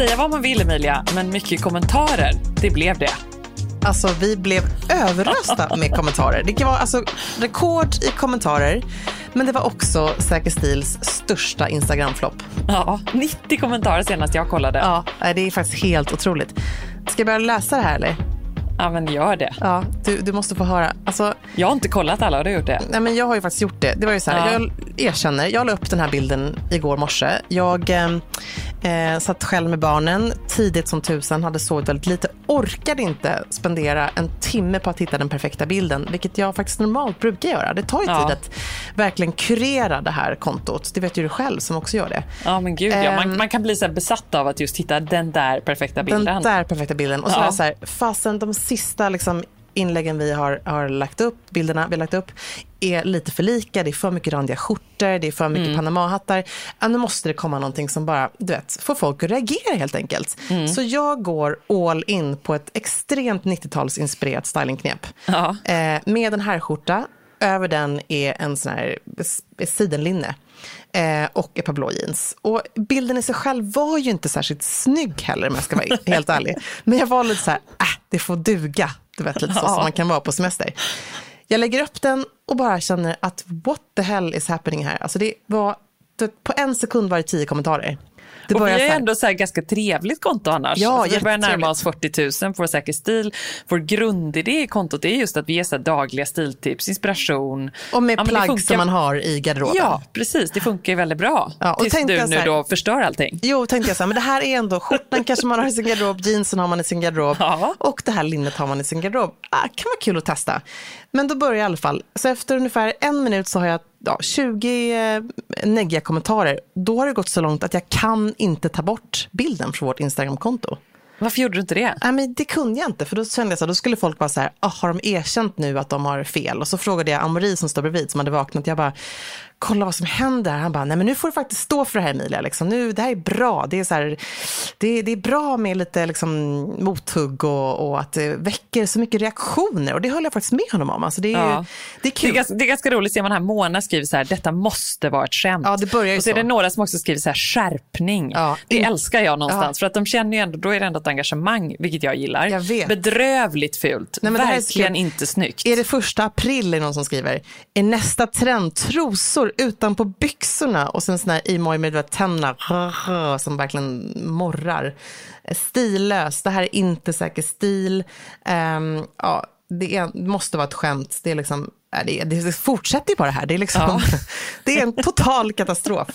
Säga vad man vill Emilia, men mycket kommentarer, det blev det. Alltså vi blev överrösta med kommentarer. Det var alltså rekord i kommentarer. Men det var också Säker Stils största Instagram-flopp. Ja, 90 kommentarer senast jag kollade. Ja, det är faktiskt helt otroligt. Ska jag börja läsa det här eller? Ja, men gör det. Ja, du, du måste få höra. Alltså, jag har inte kollat alla, har du gjort det? Nej, men jag har ju faktiskt gjort det. Det var ju så här, ja. jag erkänner, jag la upp den här bilden igår morse. Jag eh, satt själv med barnen tidigt som tusan, hade sovit väldigt lite, orkade inte spendera en timme på att hitta den perfekta bilden, vilket jag faktiskt normalt brukar göra. Det tar ju ja. tid att verkligen kurera det här kontot. Det vet ju du själv som också gör det. Ja, men gud ja. Man, man kan bli så besatt av att just hitta den där perfekta bilden. Den där perfekta bilden. Och så ja. är jag så här, fasen de sista liksom, inläggen vi har, har lagt upp, bilderna vi har lagt upp, är lite för lika. Det är för mycket randiga skjortor, det är för mycket mm. Panama-hattar. Ja, nu måste det komma någonting som bara, du vet, får folk att reagera helt enkelt. Mm. Så jag går all in på ett extremt 90-talsinspirerat stylingknep. Ja. Eh, med en herrskjorta, över den är en sån här sidenlinne eh, och ett par blå jeans. Och bilden i sig själv var ju inte särskilt snygg heller om jag ska vara helt ärlig. Men jag var lite så här, äh, det får duga. Du vet, lite så som man kan vara på semester. Jag lägger upp den och bara känner att what the hell is happening här? Alltså det var, på en sekund var det tio kommentarer. Det och vi är ändå så här ganska trevligt konto annars. Ja, alltså vi börjar närma oss 40 000 på Säker stil. Vår grundidé i kontot är just att vi ger så dagliga stiltips, inspiration. Och med ja, plagg som man har i garderoben. Ja, precis. Det funkar ju väldigt bra. Ja, och Tills du nu här, då förstör allting. Jo, tänkte jag så här, men det här är ändå skjortan kanske man har i sin garderob, jeansen har man i sin garderob ja. och det här linnet har man i sin garderob. Ah, kan vara kul att testa. Men då börjar jag i alla fall. Så efter ungefär en minut så har jag ja, 20 eh, neggiga kommentarer. Då har det gått så långt att jag kan inte ta bort bilden från vårt Instagramkonto. Varför gjorde du inte det? Nej, men det kunde jag inte, för då kände jag så då skulle folk vara så här, ah, har de erkänt nu att de har fel? Och så frågade jag Amori som står bredvid, som hade vaknat, jag bara, kolla vad som händer. Han bara, nej men nu får du faktiskt stå för det här Emilia. Liksom. Nu, det här är bra. Det är, så här, det, det är bra med lite liksom, mothugg och, och, att det väcker så mycket reaktioner. Och det höll jag faktiskt med honom om. Alltså, det, är, ja. det är kul. Det är, ganska, det är ganska roligt, ser man här, Mona skriver så här, detta måste vara ett skämt. Ja, det börjar ju och så, så är det några som också skriver så här, skärpning. Ja. Det älskar jag någonstans. Ja. För att de känner ju ändå, då är det ändå ett engagemang, vilket jag gillar. Jag vet. Bedrövligt fult. Nej, Verkligen inte snyggt. Är det första april, är någon som skriver, är nästa trend trosor utanpå byxor byxorna och sen såna här emoji med tänderna som verkligen morrar. Stillös, det här är inte säker stil. Um, ja, det är, måste vara ett skämt. Det, är liksom, det, det fortsätter ju bara här. Det är, liksom, ja. det är en total katastrof.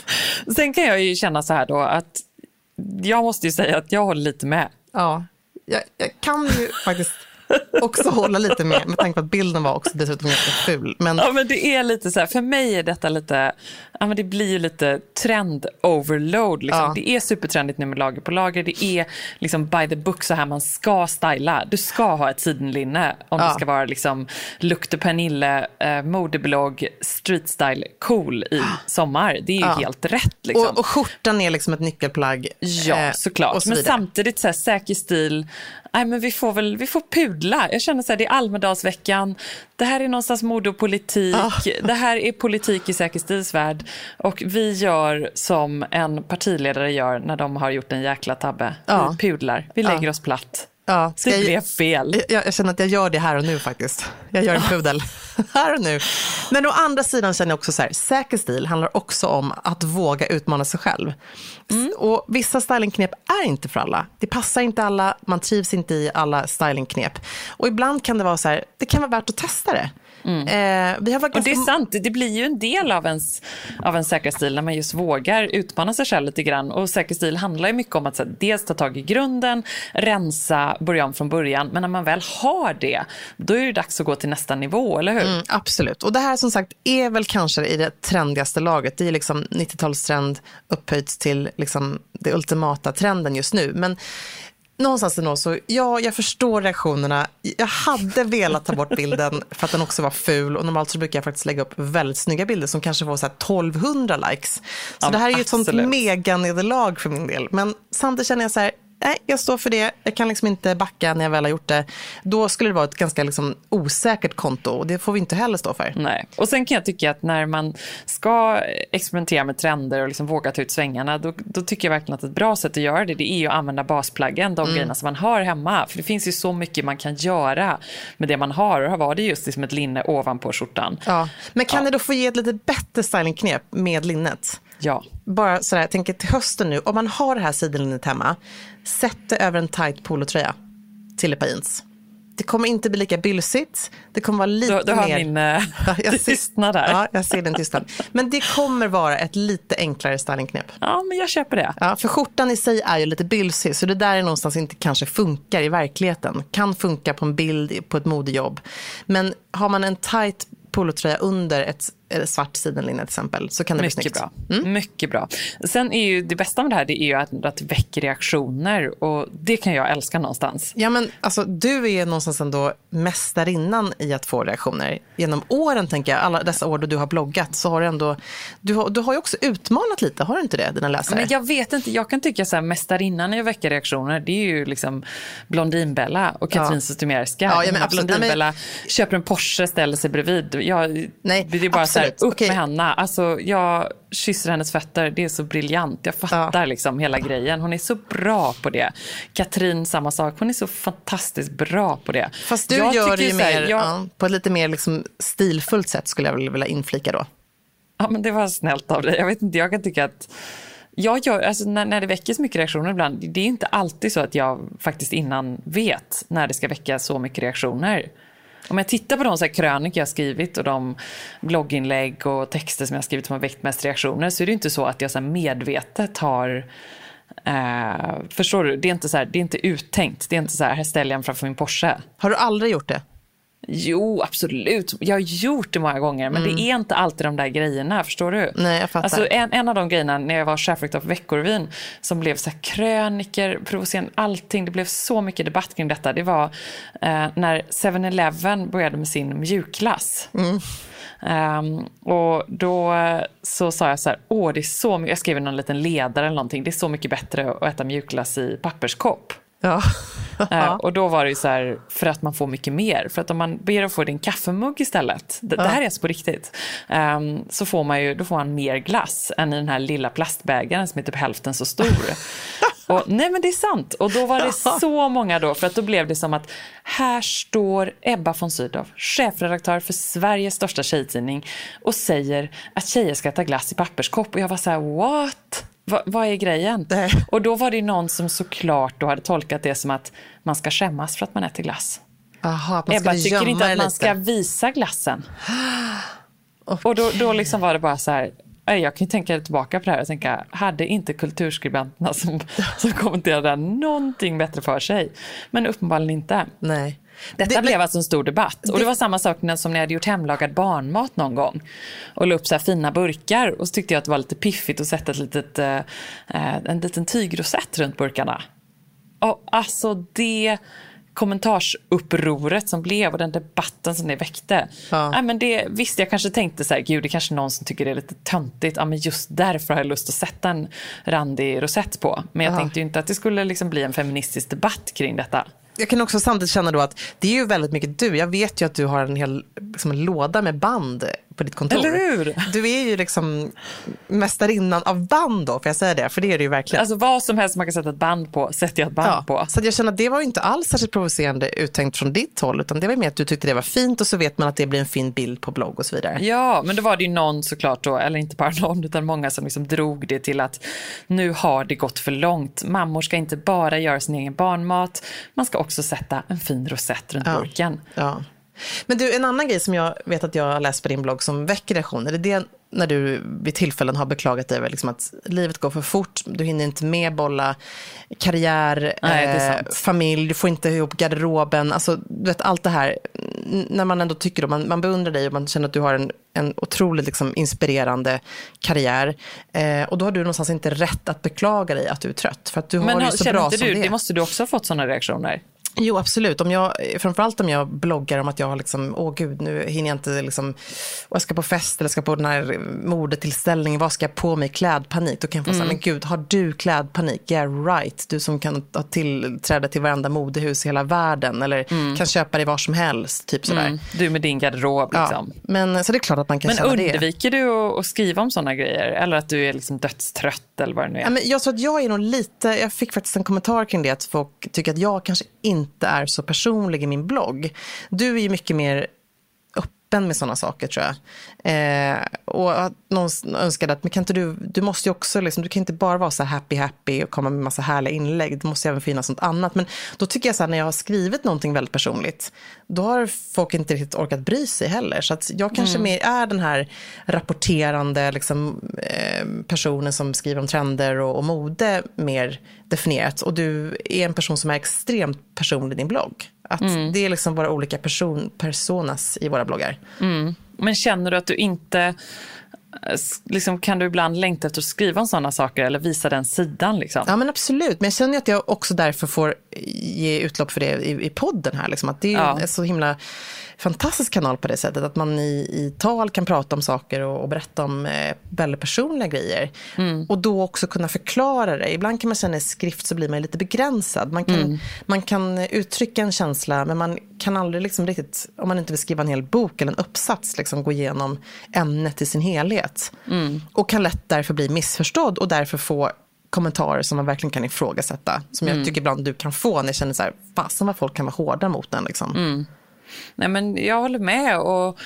Sen kan jag ju känna så här då att jag måste ju säga att jag håller lite med. Ja, jag, jag kan ju faktiskt också hålla lite med, med tanke på att bilden var också dessutom ganska ful. Men... Ja, men det är lite så här, för mig är detta lite, ja men det blir ju lite trend-overload. Liksom. Ja. Det är supertrendigt nu med lager på lager. Det är liksom by the book så här man ska styla. Du ska ha ett sidenlinne om ja. du ska vara liksom look to Pernille, eh, modeblogg, street style cool i sommar. Det är ju ja. helt rätt. Liksom. Och, och skjortan är liksom ett nyckelplagg. Ja, eh, såklart. Så men samtidigt så här, säker stil, nej men vi får väl, vi får pudla. Jag känner så här, det är Almedalsveckan, det här är någonstans mode och politik, ah. det här är politik i Säker stilsvärld och vi gör som en partiledare gör när de har gjort en jäkla tabbe. Ah. Vi pudlar, vi lägger ah. oss platt. Ja, det jag, blev fel. Jag, jag, känner att jag gör det här och nu faktiskt. Jag gör en pudel här och nu. Men å andra sidan känner jag också så här, säker stil handlar också om att våga utmana sig själv. Mm. Och vissa stylingknep är inte för alla. Det passar inte alla, man trivs inte i alla stylingknep. Och ibland kan det vara så här, det kan vara värt att testa det. Mm. Eh, vi har varit och det är sant, det blir ju en del av ens, av en säker stil när man just vågar utmana sig själv lite grann. Och säker stil handlar ju mycket om att här, dels ta tag i grunden, rensa, börja om från början. Men när man väl har det, då är det dags att gå till nästa nivå, eller hur? Mm, absolut. Och det här som sagt är väl kanske i det trendigaste laget. Det är liksom 90-talstrend upphöjts till liksom det ultimata trenden just nu. Men någonstans ändå så, ja, jag förstår reaktionerna. Jag hade velat ta bort bilden för att den också var ful och normalt så brukar jag faktiskt lägga upp väldigt snygga bilder som kanske får så 1200 likes. Så ja, det här är ju ett sånt meganederlag för min del. Men samtidigt känner jag så här, nej, jag står för det. Jag kan liksom inte backa när jag väl har gjort det. Då skulle det vara ett ganska liksom osäkert konto och det får vi inte heller stå för. Nej, och sen kan jag tycka att när man ska experimentera med trender och liksom våga ta ut svängarna, då, då tycker jag verkligen att ett bra sätt att göra det, det är att använda basplaggen, de mm. grejerna som man har hemma. För det finns ju så mycket man kan göra med det man har. Och här var det just liksom ett linne ovanpå skjortan. Ja, men kan ja. ni då få ge ett lite bättre stylingknep med linnet? Ja. Bara sådär, jag tänker till hösten nu, om man har det här sidenlinnet hemma, sätt det över en tight polotröja till ett par jeans. Det kommer inte bli lika bylsigt. Det kommer vara lite. Du, du har mer... min uh, tystnad där. Ja, jag ser din tystnad. Men det kommer vara ett lite enklare stylingknep. Ja, men jag köper det. Ja, för skjortan i sig är ju lite bylsig, så det där är någonstans inte kanske funkar i verkligheten. Kan funka på en bild på ett modejobb. Men har man en tight polotröja under ett svart sidenlinne till exempel, så kan det Mycket bli snyggt. Bra. Mm? Mycket bra. Sen är ju det bästa med det här, det är ju att, att det väcker reaktioner och det kan jag älska någonstans. Ja, men alltså du är någonstans ändå mästarinnan i att få reaktioner. Genom åren, tänker jag, alla dessa år då du har bloggat, så har du ändå, du har, du har ju också utmanat lite, har du inte det, dina läsare? Men jag vet inte, jag kan tycka så här, mästarinnan i att väcka reaktioner, det är ju liksom Blondinbella och Katrin ja. Zytomierska. Ja, ja, Blondinbella köper en Porsche, ställer sig bredvid. Jag, Nej, det är bara så här, upp okay. med henne. Alltså, jag kysser hennes fötter, det är så briljant. Jag fattar ja. liksom hela grejen. Hon är så bra på det. Katrin, samma sak. Hon är så fantastiskt bra på det. Fast du jag gör det ju mer, här, jag... ja, på ett lite mer liksom stilfullt sätt skulle jag vilja inflika då. Ja, men det var snällt av dig. Jag vet inte, jag kan tycka att jag gör, alltså när, när det väcker så mycket reaktioner ibland, det är inte alltid så att jag faktiskt innan vet när det ska väcka så mycket reaktioner. Om jag tittar på de så här krönikor jag skrivit och de blogginlägg och texter som jag skrivit som har väckt mest reaktioner så är det inte så att jag så medvetet har eh, förstår du? Det är, inte så här, det är inte uttänkt. Det är inte så här, här ställer jag mig framför min Porsche. Har du aldrig gjort det? Jo, absolut. Jag har gjort det många gånger, men mm. det är inte alltid de där grejerna. Förstår du? Nej, jag fattar. Alltså, en, en av de grejerna när jag var chefredaktör på Veckorevyn som blev så här kröniker, provocerande, allting. Det blev så mycket debatt kring detta. Det var eh, när 7-Eleven började med sin mjukglass. Mm. Um, och då så sa jag så här, åh det är så mycket, jag skrev någon liten ledare eller någonting, det är så mycket bättre att äta mjukglass i papperskopp. Ja. uh, och då var det ju så här, för att man får mycket mer. För att om man ber att få din kaffemugg istället, det, ja. det här är alltså på riktigt, um, så får man ju, då får man mer glass än i den här lilla plastbägaren som är typ hälften så stor. Och, nej men det är sant. Och då var det så många då, för att då blev det som att här står Ebba von Sydow, chefredaktör för Sveriges största tjejtidning och säger att tjejer ska äta glass i papperskopp. Och jag var så här, what? Va, vad är grejen? Nej. Och då var det någon som såklart då hade tolkat det som att man ska skämmas för att man äter glass. Aha, man Ebba tycker inte att man ska visa glassen. Okay. Och då, då liksom var det bara så här, jag kan tänka tillbaka på det här och tänka, hade inte kulturskribenterna som, som kommenterade någonting bättre för sig? Men uppenbarligen inte. Nej. Detta det, blev alltså en stor debatt. Och det var samma sak som när jag hade gjort hemlagad barnmat någon gång. Och la upp så fina burkar. Och så tyckte jag att det var lite piffigt att sätta ett litet, eh, en liten tygrosett runt burkarna. Och alltså det kommentarsupproret som blev och den debatten som det väckte. Ja. Nej, men det, visst, jag kanske tänkte så här, gud det är kanske någon som tycker det är lite töntigt. Ja, men just därför har jag lust att sätta en randig rosett på. Men jag ja. tänkte ju inte att det skulle liksom bli en feministisk debatt kring detta jag kan också samtidigt känna då att det är ju väldigt mycket du. Jag vet ju att du har en hel liksom, en låda med band på ditt kontor. Eller hur? Du är ju liksom mästarinnan av band då, får jag säga det? För det är det ju verkligen. Alltså vad som helst man kan sätta ett band på, sätter jag ett band ja, på. Så jag känner att det var inte alls särskilt provocerande uttänkt från ditt håll, utan det var mer att du tyckte det var fint och så vet man att det blir en fin bild på blogg och så vidare. Ja, men då var det ju någon såklart då, eller inte bara någon, utan många som liksom drog det till att nu har det gått för långt. Mammor ska inte bara göra sin egen barnmat, man ska också sätta en fin rosett runt ja, burken. Ja. Men du, en annan grej som jag vet att jag har läst på din blogg som väcker reaktioner, det är det när du vid tillfällen har beklagat dig över liksom att livet går för fort, du hinner inte med bolla karriär, Nej, eh, familj, du får inte ihop garderoben, alltså du vet allt det här. När man ändå tycker, då, man, man beundrar dig och man känner att du har en, en otroligt liksom, inspirerande karriär. Eh, och då har du någonstans inte rätt att beklaga dig att du är trött, för att du Men, har det så bra inte som du, det Det måste du också ha fått sådana reaktioner. Jo, absolut. Om jag, framförallt om jag bloggar om att jag har liksom, åh gud, nu hinner jag inte liksom, och jag ska på fest eller ska på den här modetillställningen, vad ska jag på mig, klädpanik. Då kan jag få mm. säga, men gud, har du klädpanik? Yeah right, du som kan ha tillträde till varenda modehus i hela världen eller mm. kan köpa det var som helst, typ sådär. Mm. Du med din garderob liksom. Ja, men så det är klart att man kan men känna det. Men undviker du att skriva om sådana grejer? Eller att du är liksom dödstrött eller vad det nu är? Ja, men jag tror att jag är nog lite, jag fick faktiskt en kommentar kring det, att folk tycker att jag kanske inte är så personlig i min blogg. Du är ju mycket mer öppen med sådana saker tror jag. Eh, och att någon önskade att, men kan inte du, du måste ju också, liksom, du kan inte bara vara så happy happy och komma med massa härliga inlägg, det måste även finnas något annat. Men då tycker jag så här, när jag har skrivit någonting väldigt personligt, då har folk inte riktigt orkat bry sig heller. Så att jag kanske mm. mer är den här rapporterande liksom, eh, personen som skriver om trender och, och mode mer definierat. Och du är en person som är extremt personlig i din blogg. Att mm. Det är liksom våra olika person, personas i våra bloggar. Mm. Men känner du att du inte, eh, liksom, kan du ibland längta efter att skriva om sådana saker eller visa den sidan? Liksom? Ja men absolut, men jag känner att jag också därför får ge utlopp för det i, i podden här. Liksom, att det är ja. så himla fantastisk kanal på det sättet. Att man i, i tal kan prata om saker och, och berätta om eh, väldigt personliga grejer. Mm. Och då också kunna förklara det. Ibland kan man känna i skrift så blir man lite begränsad. Man kan, mm. man kan uttrycka en känsla men man kan aldrig liksom riktigt, om man inte vill skriva en hel bok eller en uppsats, liksom gå igenom ämnet i sin helhet. Mm. Och kan lätt därför bli missförstådd och därför få kommentarer som man verkligen kan ifrågasätta. Som jag mm. tycker ibland du kan få när jag känner så här, fasen vad folk kan vara hårda mot den. Liksom. Mm. Nej, men jag håller med. Och,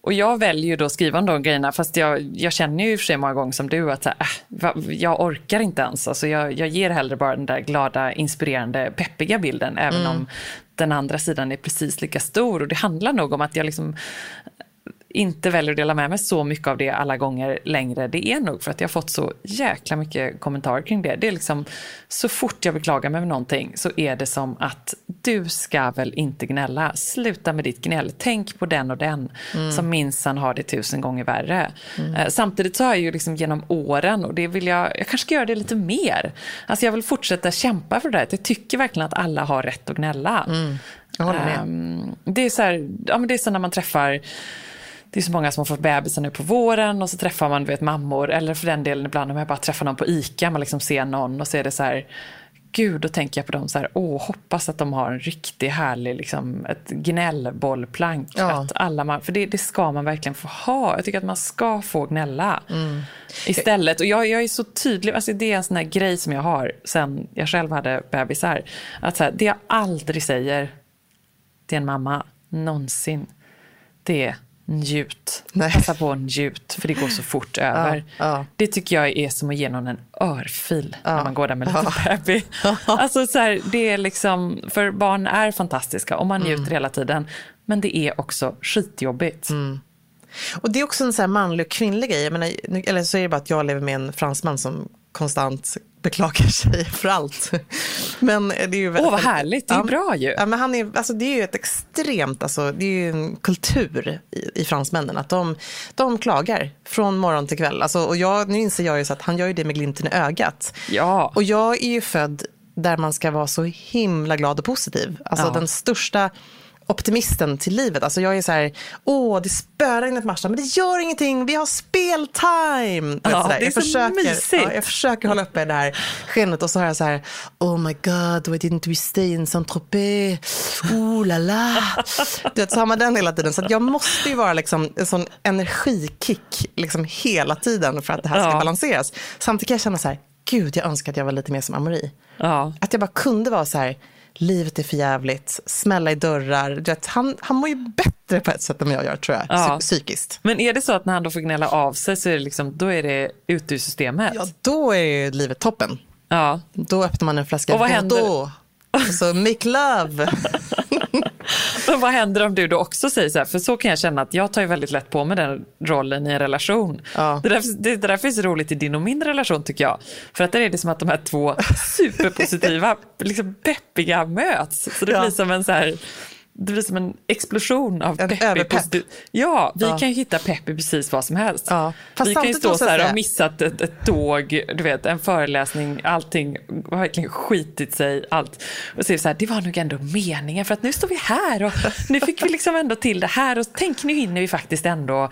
och jag väljer ju då att skriva om de grejerna, fast jag, jag känner ju i och för sig många gånger som du att så här, äh, jag orkar inte ens. Alltså jag, jag ger hellre bara den där glada, inspirerande, peppiga bilden, även mm. om den andra sidan är precis lika stor. Och det handlar nog om att jag liksom inte väljer att dela med mig så mycket av det alla gånger längre, det är nog för att jag har fått så jäkla mycket kommentarer kring det. Det är liksom, så fort jag beklagar mig med någonting så är det som att du ska väl inte gnälla. Sluta med ditt gnäll. Tänk på den och den mm. som minsann har det tusen gånger värre. Mm. Eh, samtidigt så har jag ju liksom genom åren, och det vill jag, jag kanske ska göra det lite mer. Alltså jag vill fortsätta kämpa för det där. Jag tycker verkligen att alla har rätt att gnälla. Mm. Jag håller med. Um, det är så här, ja, men det är så när man träffar det är så många som har fått bebisar nu på våren och så träffar man vet, mammor, eller för den delen ibland om jag bara träffar någon på ICA, man liksom ser någon och så är det så här, gud, då tänker jag på dem så här, åh, hoppas att de har en riktigt härlig, liksom, ett gnällbollplank. Ja. Att alla man, för det, det, ska man verkligen få ha. Jag tycker att man ska få gnälla mm. istället. Och jag, jag är så tydlig, alltså det är en sån här grej som jag har sen jag själv hade bebisar. Att så här, det jag aldrig säger till en mamma, någonsin, det är njut. Nej. Passa på att njut, för det går så fort över. Ja, ja. Det tycker jag är som att ge någon en örfil ja. när man går där med lite ja. baby. Alltså så här, det är liksom, för barn är fantastiska och man njuter mm. hela tiden. Men det är också skitjobbigt. Mm. Och det är också en så här manlig och kvinnlig grej. Menar, eller så är det bara att jag lever med en fransman som konstant beklagar sig för allt. Men det är ju väldigt, Åh, vad härligt. Det är ja, bra ju. Ja, men han är, alltså, det är ju ett extremt, alltså, det är ju en kultur i, i fransmännen. Att de, de klagar från morgon till kväll. Alltså, och jag, nu inser jag ju så att han gör ju det med glimten i ögat. Ja. Och jag är ju född där man ska vara så himla glad och positiv. Alltså ja. den största optimisten till livet. Alltså jag är så här, åh det spöregnar på Marstrand, men det gör ingenting, vi har speltime. Ja, det är jag så försöker, mysigt. Ja, jag försöker hålla uppe det här skenet och så har jag så här, oh my god, why didn't we stay in Saint-Tropez? Oh la la. Du vet, så har man den hela tiden. Så jag måste ju vara liksom en sån energikick liksom hela tiden för att det här ska ja. balanseras. Samtidigt kan jag känna så här, gud jag önskar att jag var lite mer som Amori. Ja. Att jag bara kunde vara så här, livet är för jävligt, smälla i dörrar. Vet, han, han mår ju bättre på ett sätt än jag gör tror jag, ja. psykiskt. Men är det så att när han då får gnälla av sig så är det, liksom, då är det ute ur systemet? Ja, då är livet toppen. Ja. Då öppnar man en flaska Och vad händer? Då, så make love. Men vad händer om du då också säger så här, för så kan jag känna att jag tar ju väldigt lätt på mig den rollen i en relation. Ja. Det, där, det, det därför är så roligt i din och min relation tycker jag. För att där är det som att de här två superpositiva, liksom peppiga möts. Så det ja. blir som en så här det blir som en explosion av en pepp. Ja, vi ja. kan ju hitta pepp i precis vad som helst. Ja. vi kan ju stå så här och missat ett, ett tåg, du vet, en föreläsning, allting har verkligen skitit sig, allt. Och så är det så här, det var nog ändå meningen för att nu står vi här och nu fick vi liksom ändå till det här och tänk nu hinner vi faktiskt ändå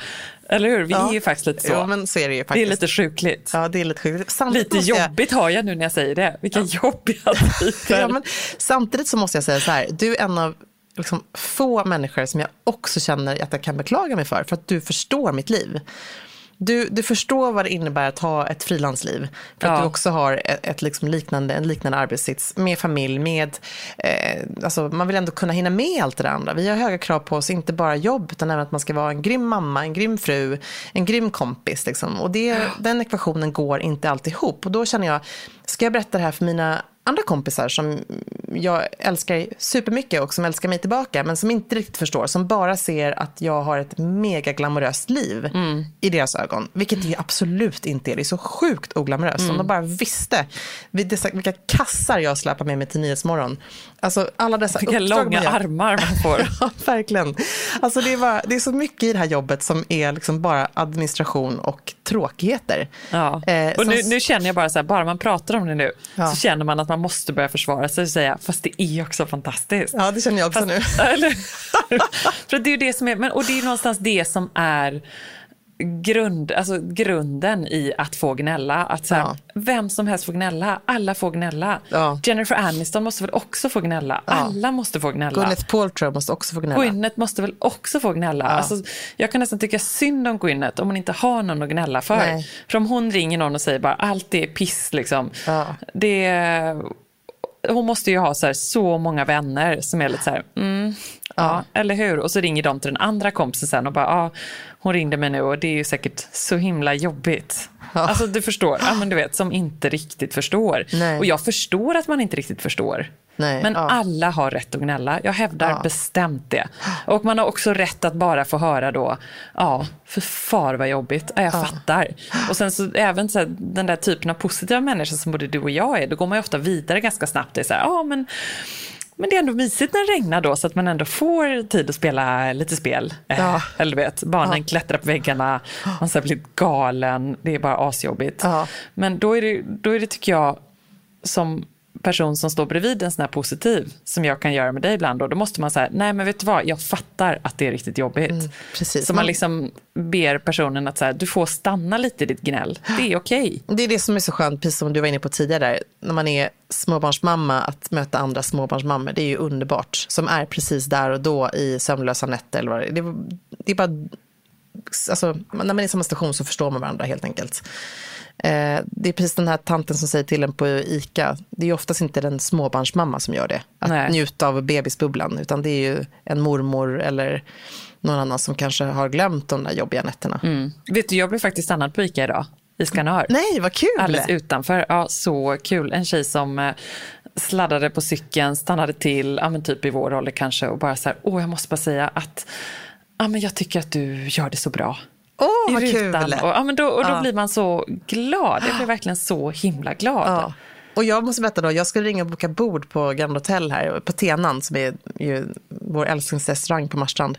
eller hur? Vi ja. är ju faktiskt lite så. Ja, men så är det, ju faktiskt. det är lite sjukligt. Ja, det är lite sjukligt. Samtidigt lite jobbigt jag... har jag nu när jag säger det. Vilka ja. jobbiga tider. ja, men samtidigt så måste jag säga så här, du är en av liksom få människor som jag också känner att jag kan beklaga mig för, för att du förstår mitt liv. Du, du förstår vad det innebär att ha ett frilansliv. För ja. att du också har ett, ett liksom liknande, en liknande arbetssits med familj, med... Eh, alltså man vill ändå kunna hinna med allt det där andra. Vi har höga krav på oss, inte bara jobb, utan även att man ska vara en grym mamma, en grym fru, en grym kompis. Liksom. Och det, den ekvationen går inte alltid ihop. Och då känner jag, ska jag berätta det här för mina andra kompisar som jag älskar supermycket och som älskar mig tillbaka men som inte riktigt förstår, som bara ser att jag har ett mega glamoröst liv mm. i deras ögon. Vilket det absolut inte är. Det är så sjukt oglamoröst. Mm. Om de bara visste vilka kassar jag släpar med mig till Nyhetsmorgon. Alltså alla dessa Vilka långa armar man får. ja, verkligen. Alltså det, är bara, det är så mycket i det här jobbet som är liksom bara administration och tråkigheter. Ja. Eh, och nu, nu, känner jag bara så här, bara man pratar om det nu, ja. så känner man att man måste börja försvara sig och säga, fast det är också fantastiskt. Ja, det känner jag också fast, nu. För det är ju det som är, men, och det är någonstans det som är grund, alltså grunden i att få gnälla. Att så här, ja. Vem som helst får gnälla, alla får gnälla. Ja. Jennifer Aniston måste väl också få gnälla, ja. alla måste få gnälla. Gwyneth Paltrow måste också få gnälla. Gwyneth måste väl också få gnälla. Alltså, jag kan nästan tycka synd om Gwyneth om hon inte har någon att gnälla för. Nej. För om hon ringer någon och säger bara allt är piss liksom. Det hon måste ju ha så, här, så många vänner som är lite så här, mm, ja, eller hur? Och så ringer de till den andra kompisen sen och bara, ja, hon ringde mig nu och det är ju säkert så himla jobbigt. Alltså du förstår, ja, men du vet, som inte riktigt förstår. Nej. Och jag förstår att man inte riktigt förstår. Nej, men ja. alla har rätt att gnälla. Jag hävdar ja. bestämt det. Och man har också rätt att bara få höra då, ja, för far vad jobbigt, ja, jag ja. fattar. Och sen så även så här, den där typen av positiva människor som både du och jag är, då går man ju ofta vidare ganska snabbt. Det är så här, ja men men det är ändå mysigt när det regnar då så att man ändå får tid att spela lite spel. Eh, ja. Eller vet, barnen ja. klättrar på väggarna, man har blivit galen, det är bara asjobbigt. Ja. Men då är, det, då är det, tycker jag, som person som står bredvid en sån här positiv, som jag kan göra med dig ibland, då, då måste man säga, nej men vet du vad, jag fattar att det är riktigt jobbigt. Mm, precis. Så man liksom ber personen att så här, du får stanna lite i ditt gnäll, det är okej. Okay. Det är det som är så skönt, precis som du var inne på tidigare, där, när man är småbarnsmamma, att möta andra småbarnsmammor, det är ju underbart. Som är precis där och då i sömnlösa nätter eller vad det är. Det, det är bara, alltså, när man är i samma station så förstår man varandra helt enkelt. Eh, det är precis den här tanten som säger till en på ICA. Det är oftast inte den småbarnsmamma som gör det. Att Nej. njuta av bebisbubblan. Utan det är ju en mormor eller någon annan som kanske har glömt de där jobbiga nätterna. Mm. Vet du, jag blev faktiskt stannad på ICA idag. I Skanör. Nej, vad kul! Alldeles utanför. Ja, så kul. En tjej som eh, sladdade på cykeln, stannade till, ja, men typ i vår ålder kanske och bara så här, åh, jag måste bara säga att ja, men jag tycker att du gör det så bra. Åh, oh, vad kul! Och, ja, men då, och då ja. blir man så glad. Jag blir verkligen så himla glad. Ja. Och jag måste berätta då, jag skulle ringa och boka bord på Grand Hotel här, på Tenan, som är ju vår älsklingsrestaurang på Marstrand.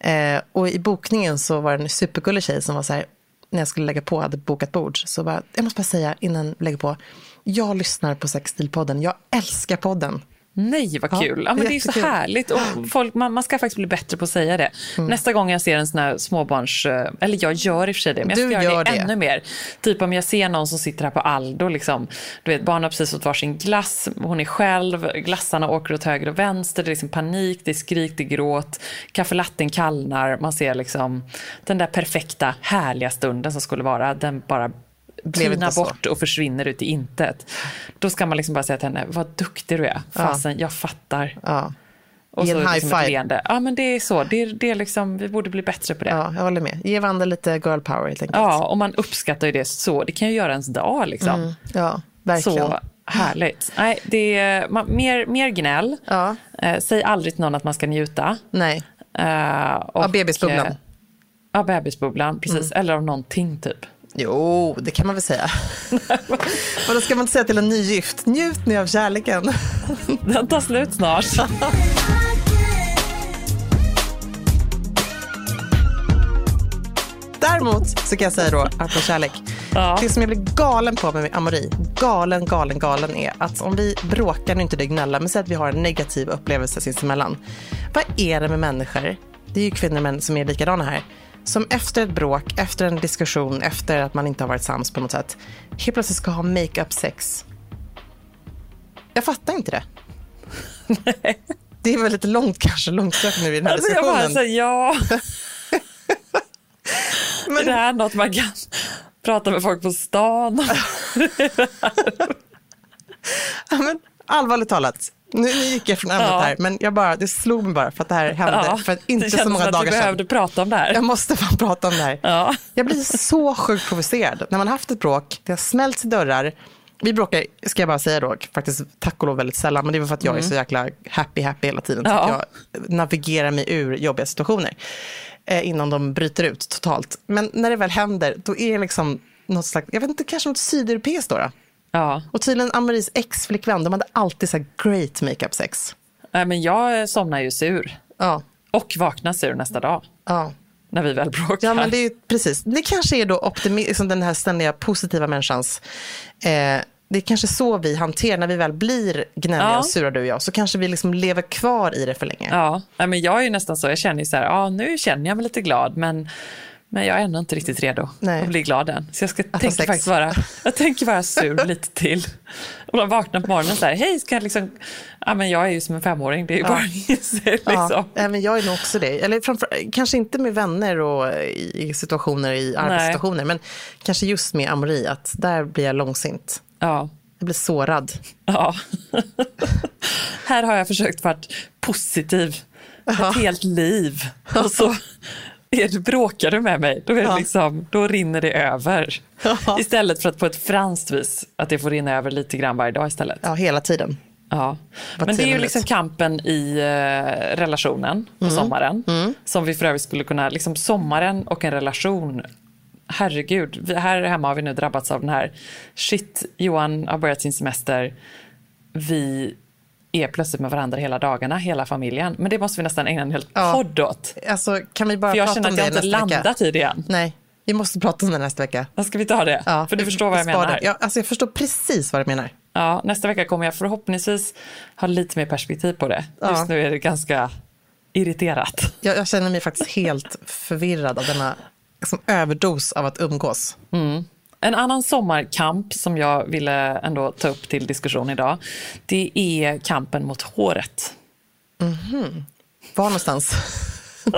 Eh, och i bokningen så var det en supergullig tjej som var så här, när jag skulle lägga på, hade bokat bord, så bara, jag måste bara säga innan jag lägger på, jag lyssnar på Sexstilpodden, jag älskar podden. Nej, vad kul. Ja, ja men det är så härligt. Och folk, man, man, ska faktiskt bli bättre på att säga det. Mm. Nästa gång jag ser en sån här småbarns... Eh, eller jag gör i och för sig det, men jag ska du göra det, det, ännu mer. Typ om jag ser någon som sitter här på Aldo, liksom, du vet, barnen har precis fått varsin glass, hon är själv, glassarna åker åt höger och vänster, det är liksom panik, det är skrik, det är gråt, kaffelatten kallnar, man ser liksom den där perfekta, härliga stunden som skulle vara, den bara tynar bort och försvinner ut i intet. Då ska man liksom bara säga till henne, vad duktig du är. Fasen, ja. jag fattar. Ja. Och Ge en high liksom five. Ja, men det är så. Det är, det är liksom, vi borde bli bättre på det. Ja, jag håller med. Ge varandra lite girl power helt enkelt. Ja, och man uppskattar ju det så. Det kan ju göra ens dag liksom. Mm, ja, verkligen. Så Härligt. Nej, det är, man, mer, mer gnäll. Ja. Eh, säg aldrig till någon att man ska njuta. Nej. Eh, och, av bebisbubblan. Eh, av bebisbubblan, precis. Mm. Eller av någonting typ. Jo, det kan man väl säga. Och då ska man inte säga till en nygift, njut nu av kärleken. Den tar slut snart. Däremot så kan jag säga då, apropå kärlek. Ja. Det som jag blir galen på med Amori, galen, galen, galen är att om vi bråkar, nu inte det gnälla, men säg att vi har en negativ upplevelse sinsemellan. Vad är det med människor, det är ju kvinnor och män som är likadana här, som efter ett bråk, efter en diskussion, efter att man inte har varit sams på något sätt, helt plötsligt ska ha make-up sex. Jag fattar inte det. Det är väl lite långt kanske, långsökt nu i den här alltså, diskussionen. Jag bara säger ja. Men... Är det här något man kan prata med folk på stan ja, men, Allvarligt talat, nu, nu gick jag från ämnet ja. här, men jag bara, det slog mig bara för att det här hände ja, för inte så många dagar sedan. Du behövde prata om det här. Jag måste fan prata om det här. Ja. Jag blir så sjukt provocerad. När man haft ett bråk, det har smälts i dörrar, vi bråkar, ska jag bara säga då, faktiskt tack och lov väldigt sällan, men det är för att jag mm. är så jäkla happy, happy hela tiden, så att jag navigerar mig ur jobbiga situationer eh, innan de bryter ut totalt. Men när det väl händer, då är det liksom något slags, jag vet inte, kanske något sydeuropeiskt då. då. Ja. Och tydligen Amaries ex-flickvän, de hade alltid så great makeup sex. Nej, men jag somnar ju sur. Ja. Och vaknar sur nästa dag. Ja. När vi väl bråkar. Ja, men det är precis. Det kanske är då optimi- liksom den här ständiga positiva människans eh, det är kanske så vi hanterar, när vi väl blir gnälliga ja. och sura du och jag, så kanske vi liksom lever kvar i det för länge. Ja, men jag är ju nästan så, jag känner så här, ja nu känner jag mig lite glad, men men jag är ändå inte riktigt redo Nej. att bli glad än. Så jag ska tänka faktiskt vara, jag tänker vara sur lite till. Och de vaknar på morgonen så här, hej, ska jag liksom... Ja, men jag är ju som en femåring, det är ju ja. bara liksom. Ja, men jag är nog också det. Eller framför, kanske inte med vänner och i, situationer, i arbetssituationer, Nej. men kanske just med Amori, att där blir jag långsint. Ja. Jag blir sårad. Ja. Här har jag försökt vara positiv ett helt liv. Och så du, bråkar du med mig, då, är ja. liksom, då rinner det över. Ja. Istället för att på ett franskt vis, att det får rinna över lite grann varje dag istället. Ja, hela tiden. Ja, men det är ju liksom kampen i uh, relationen på mm. sommaren. Mm. Som vi för övrigt skulle kunna, liksom sommaren och en relation herregud, vi, här hemma har vi nu drabbats av den här, shit, Johan har börjat sin semester, vi är plötsligt med varandra hela dagarna, hela familjen. Men det måste vi nästan ägna en hel ja. podd åt. Alltså, kan vi bara För jag känner att jag inte landat i det än. Nej, vi måste prata om det nästa vecka. Ja, ska vi ta det? Ja, För du förstår vad jag menar. Ja, alltså jag förstår precis vad du menar. Ja, nästa vecka kommer jag förhoppningsvis ha lite mer perspektiv på det. Ja. Just nu är det ganska irriterat. Jag, jag känner mig faktiskt helt förvirrad av denna liksom, överdos av att umgås. Mm. En annan sommarkamp som jag ville ändå ta upp till diskussion idag, det är kampen mot håret. Mm -hmm. Var någonstans?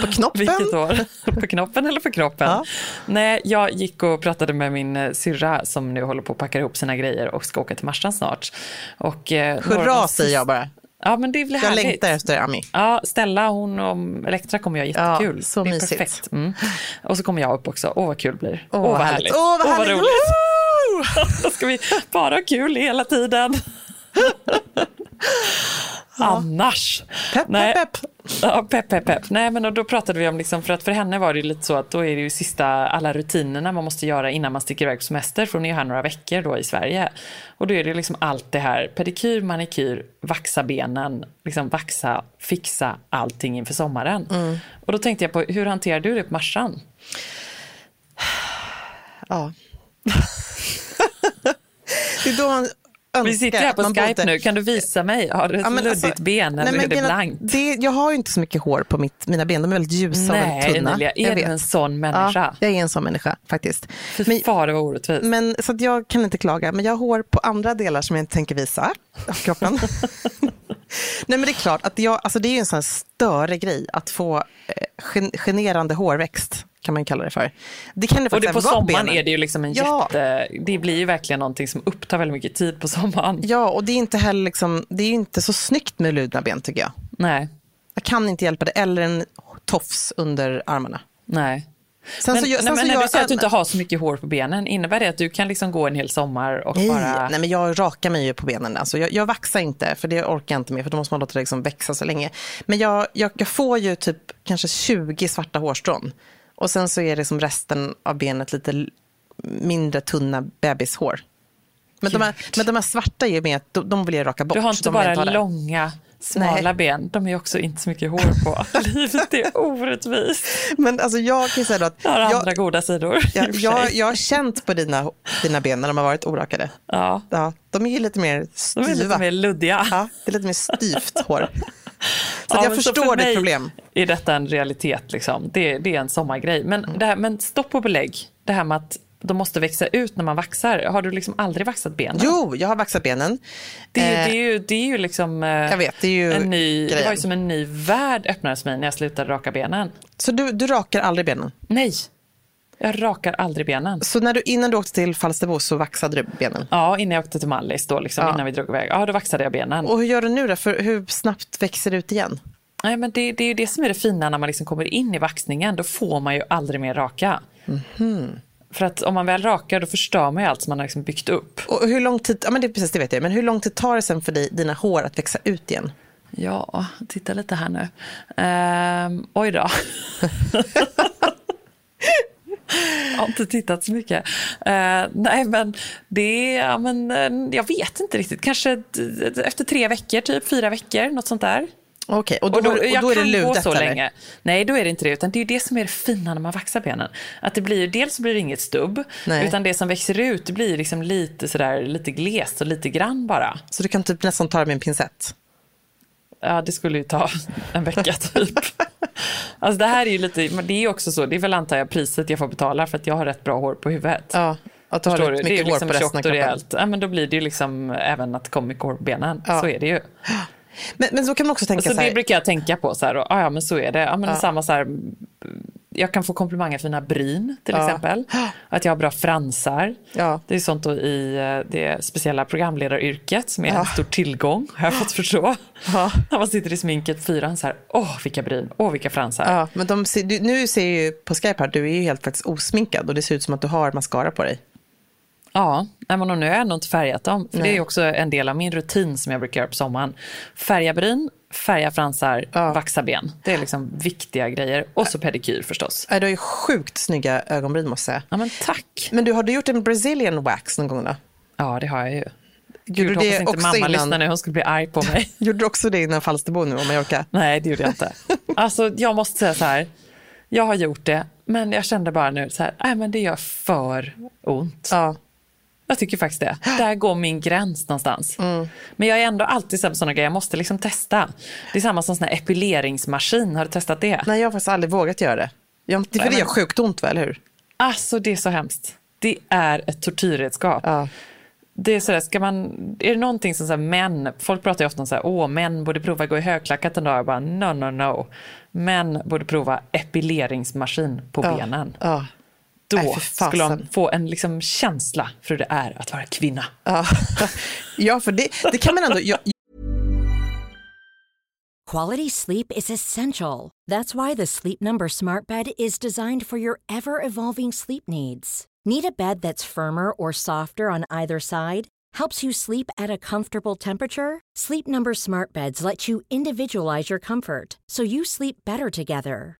på knoppen? Vilket år? På knoppen eller på kroppen? Ja. Nej, jag gick och pratade med min eh, syrra som nu håller på att packa ihop sina grejer och ska åka till Marstrand snart. Och, eh, Hurra säger jag bara. Ja, men det blir jag härligt. längtar efter Ami. Ja, Stella hon och Elektra kommer jag jättekul. Ja, så det är mysigt. perfekt. Mm. Och så kommer jag upp också. Åh, vad kul det blir. Åh, vad, vad härligt. Åh, vad. Åh, vad roligt. Då ska vi bara ha kul hela tiden. Annars. Pepp, pepp, pepp. Ja, pepp, pepp, pepp. Nej, men då pratade vi om, liksom, för att för henne var det lite så att då är det ju sista, alla rutinerna man måste göra innan man sticker iväg på semester, för hon är ju här några veckor då i Sverige. Och då är det liksom allt det här, pedikyr, manikyr, vaxa benen, liksom vaxa, fixa allting inför sommaren. Mm. Och då tänkte jag på, hur hanterar du det på Marsan? Ja. det är då han vi sitter här på Skype bodde... nu, kan du visa mig? Har du ett ja, luddigt alltså, ben eller nej, är det blankt? Det, jag har ju inte så mycket hår på mitt, mina ben, de är väldigt ljusa nej, och väldigt tunna. Nej, är du en sån människa? Ja, jag är en sån människa faktiskt. Fy men, far, det var orättvist. Men, så jag kan inte klaga, men jag har hår på andra delar som jag inte tänker visa av kroppen. nej men det är klart, att jag, alltså det är ju en sån större grej att få eh, generande hårväxt kan man kalla det för. Det kan det och det på sommaren är det ju liksom en ja. jätte... Det blir ju verkligen någonting som upptar väldigt mycket tid på sommaren. Ja, och det är inte heller liksom, det är inte så snyggt med ludna ben tycker jag. Nej. Jag kan inte hjälpa det. Eller en tofs under armarna. Nej. Sen men, så, sen men, så när jag, du säger att du inte har så mycket hår på benen, innebär det att du kan liksom gå en hel sommar och nej, bara... Nej, men jag rakar mig ju på benen. Alltså, jag, jag vaxar inte, för det orkar jag inte med, för då måste man låta det liksom växa så länge. Men jag, jag, jag får ju typ kanske 20 svarta hårstrån. Och sen så är det som resten av benet lite mindre tunna bebishår. Men de, här, men de här svarta är med, de, de vill jag raka bort. Du har inte bara långa smala Nej. ben, de är också inte så mycket hår på. Livet är orättvist. Men alltså jag kan säga att... Jag har andra goda sidor. Jag, jag, jag har känt på dina, dina ben när de har varit orakade. Ja. ja. De är lite mer styva. De är lite mer luddiga. Ja, det är lite mer styvt hår. Så ja, jag förstår för ditt problem. är detta en realitet. Liksom. Det, det är en sommargrej. Men, mm. det här, men stopp och belägg. Det här med att de måste växa ut när man vaxar. Har du liksom aldrig vaxat benen? Jo, jag har vaxat benen. Det, är, det är ju, det är ju liksom... Eh, jag vet, det är ju en ny, Det var ju som en ny värld öppnades mig när jag slutade raka benen. Så du, du rakar aldrig benen? Nej. Jag rakar aldrig benen. Så när du, innan du åkte till Falsterbo så vaxade du benen? Ja, innan jag åkte till Mallis då, liksom, ja. innan vi drog iväg. Ja, då vaxade jag benen. Och hur gör du nu då? För hur snabbt växer det ut igen? Nej, men det, det är det som är det fina när man liksom kommer in i vaxningen. Då får man ju aldrig mer raka. Mm -hmm. För att om man väl rakar då förstör man ju allt som man har liksom byggt upp. Och hur lång tid, ja men det, precis det vet jag, men hur lång tid tar det sen för dig, dina hår att växa ut igen? Ja, titta lite här nu. Ehm, oj då. jag har inte tittat så mycket. Uh, nej, men det ja, men, uh, jag vet inte riktigt. Kanske efter tre veckor, typ fyra veckor, något sånt där. Okej, och då, och då, och då är det ludet så eller? länge. Nej, då är det inte det. Utan det är det som är det fina när man vaxar benen. Att det blir, dels blir det inget stubb, Nej. utan det som växer ut det blir liksom lite, sådär, lite glest och lite grann bara. Så du kan typ nästan ta det med en pincett? Ja, det skulle ju ta en vecka typ. Alltså det här är ju lite, det är också så, det är väl antar jag priset jag får betala för att jag har rätt bra hår på huvudet. Ja. Att du har rätt mycket det är liksom hår på resten av kroppen. Ja, men då blir det ju liksom även att mycket hår på benen. Ja. Så är det ju. Men, men så kan man också tänka så, så här... Det brukar jag tänka på, så här, och, ja men så är det. Ja, men ja. Samma så här, jag kan få komplimanger för mina bryn till ja. exempel. Att jag har bra fransar. Ja. Det är sånt då i eh, det speciella programledaryrket som är ja. en stor tillgång, har jag fått förstå. När man sitter i sminket fyran så här, åh vilka bryn, åh vilka fransar. Men de, nu ser ju på Skype här, du är ju helt faktiskt osminkad och det ser ut som att du har mascara på dig. Ja, men nu har jag ändå inte färgat dem. För det är också en del av min rutin som jag brukar göra på sommaren. Färga bryn, färga fransar, ja. vaxa ben. Det är liksom viktiga grejer. Och så pedikyr förstås. Du har ju sjukt snygga ögonbryn måste jag säga. Ja, men tack. Men du, har du gjort en Brazilian wax någon gång då? Ja, det har jag ju. Gud, gjorde hoppas inte mamma innan... lyssnar nu, hon skulle bli arg på mig. gjorde du också det innan Falsterbo nu, om Mallorca? Nej, det gjorde jag inte. Alltså, jag måste säga så här. Jag har gjort det, men jag kände bara nu så här, nej men det gör för ont. Ja. Jag tycker faktiskt det. Där går min gräns någonstans. Mm. Men jag är ändå alltid så sådana grejer, jag måste liksom testa. Det är samma som sån här epileringsmaskin, har du testat det? Nej, jag har faktiskt aldrig vågat göra det. Jag, för Nej, det gör sjukt ont, väl hur? Alltså, det är så hemskt. Det är ett tortyrredskap. Ja. Det är, sådär, ska man, är det någonting som så män, folk pratar ju ofta om så här, åh män borde prova att gå i högklackat en dag. Jag bara, no, no, no. Män borde prova epileringsmaskin på ja. benen. Ja då Nej, skulle de få en liksom känsla för hur det är att vara kvinna. ja, för det, det kan man ändå... Jag... Quality sleep is essential. That's why the Sleep Number smart bed is designed for your ever-evolving sleep needs. Need a bed that's firmer or softer on either side? Helps you sleep at a comfortable temperature? Sleep Number smart beds let you individualize your comfort so you sleep better together.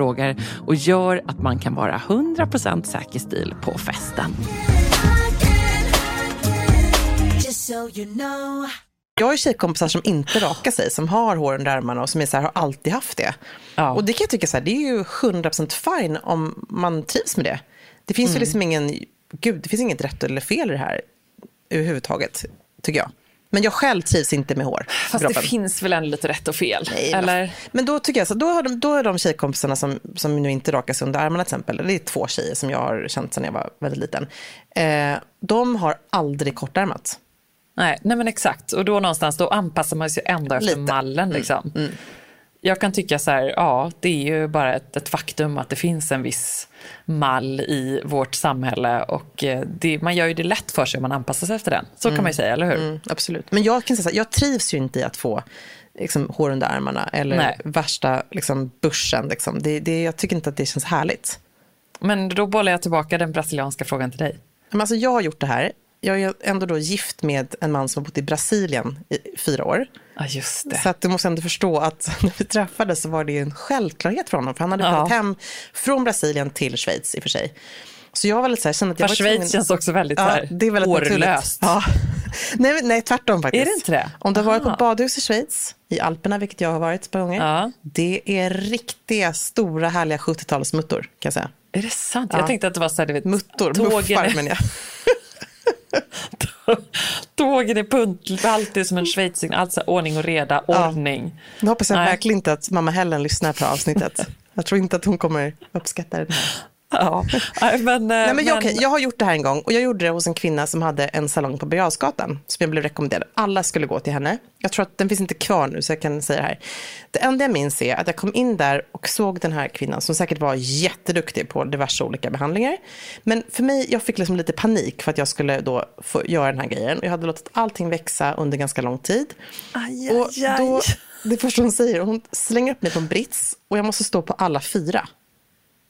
frågor och gör att man kan vara 100% säker stil på festen. Jag har tjejkompisar som inte rakar sig, som har hår under armarna och som är så här, har alltid haft det. Ja. Och det kan jag tycka så här, det är ju 100% fine om man trivs med det. Det finns mm. ju liksom ingen, gud, det finns inget rätt eller fel i det här överhuvudtaget, tycker jag. Men jag själv trivs inte med hår. Fast det finns väl ändå lite rätt och fel? Nej, eller? Men då tycker jag så, då har de, då är de tjejkompisarna som, som nu inte rakar sig under armarna till exempel, det är två tjejer som jag har känt sedan jag var väldigt liten. Eh, de har aldrig kortärmat. Nej, nej men exakt. Och då någonstans, då anpassar man sig ändå efter lite. mallen. Mm, liksom. Mm, mm jag kan tycka så här, ja, det är ju bara ett, ett, faktum att det finns en viss mall i vårt samhälle och eh, det, man gör ju det lätt för sig om man anpassar sig efter den. Så mm. kan man ju säga, eller hur? Mm, absolut. Men jag kan säga så här, jag trivs ju inte i att få liksom, hår under armarna eller Nej. värsta liksom, börsen. Liksom. Det, det, jag tycker inte att det känns härligt. Men då bollar jag tillbaka den brasilianska frågan till dig. Men alltså, jag har gjort det här jag är ändå då gift med en man som har bott i Brasilien i fyra år. Ja, just det. Så att du måste ändå förstå att när vi träffades så var det en självklarhet för honom. För han hade ja. hem från Brasilien till Schweiz i och för sig. Så jag var lite så här, kände att jag var Schweiz tvungen... känns också väldigt, ja, här, det är väldigt årlöst. Ja. nej, nej, tvärtom faktiskt. Är det inte det? Om du har varit på badhus i Schweiz, i Alperna, vilket jag har varit ett par gånger. Ja. Det är riktiga, stora, härliga 70-talsmuttor, kan jag säga. Är det sant? Ja. Jag tänkte att det var så här, du vet, Muttor, tågen... muffar menar jag. Tågen är punktliga, alltid som en schweizing, alltså ordning och reda, ordning. Ja. Nu hoppas jag Nej. verkligen inte att mamma Helen lyssnar på avsnittet. Jag tror inte att hon kommer uppskatta det här. Ja, men, Nej, men jag, men... jag har gjort det här en gång och jag gjorde det hos en kvinna som hade en salong på Birger som jag blev rekommenderad. Alla skulle gå till henne. Jag tror att den finns inte kvar nu så jag kan säga det här. Det enda jag minns är att jag kom in där och såg den här kvinnan som säkert var jätteduktig på diverse olika behandlingar. Men för mig, jag fick liksom lite panik för att jag skulle då få göra den här grejen. Jag hade låtit allting växa under ganska lång tid. Aj, aj, och då, det första hon säger, hon slänger upp mig på en brits och jag måste stå på alla fyra.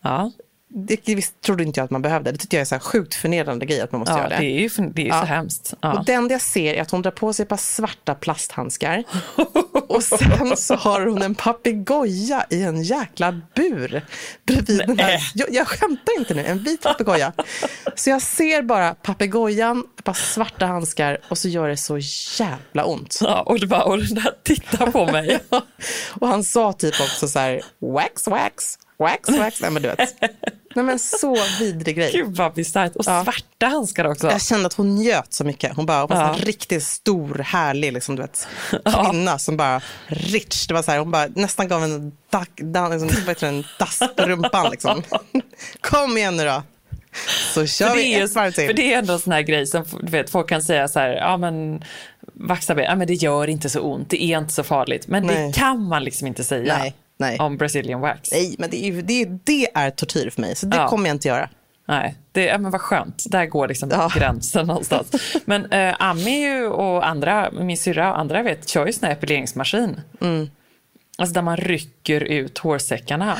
Ja det visst, trodde inte jag att man behövde. Det tycker jag är så sjukt förnedrande grej att man måste ja, göra det. Det är ju det är ja. så hemskt. Ja. Och det enda jag ser är att hon drar på sig ett par svarta plasthandskar. och sen så har hon en papegoja i en jäkla bur bredvid den här. Jag, jag skämtar inte nu, en vit papegoja. så jag ser bara papegojan, ett par svarta handskar och så gör det så jävla ont. Ja, och, det bara, och den där tittar på mig. och han sa typ också så här, wax, wax, wax, wax. Nej, men du vet. Nej, men så vidrig grej. Gud vad bisarrt. Och ja. svarta handskar också. Jag kände att hon njöt så mycket. Hon bara var ja. en riktigt stor, härlig liksom, du vet, kvinna ja. som bara rich. Det var så här, hon bara nästan gav en, dack, dan, liksom, en dass på rumpan. Liksom. Kom igen nu då. Så kör vi ett varv till. För det är ändå en sån här grej som du vet, folk kan säga så här, ja men vaxarbete, ja men det gör inte så ont, det är inte så farligt. Men Nej. det kan man liksom inte säga. Nej. Nej. om Brazilian wax. Nej, men det är, det, det är tortyr för mig, så det ja. kommer jag inte göra. Nej, det, ja, men vad skönt. Där går liksom ja. gränsen någonstans. Men eh, Ami och andra, min syrra och andra vet, kör ju sån här epileringsmaskin. Mm. Alltså där man rycker ut hårsäckarna.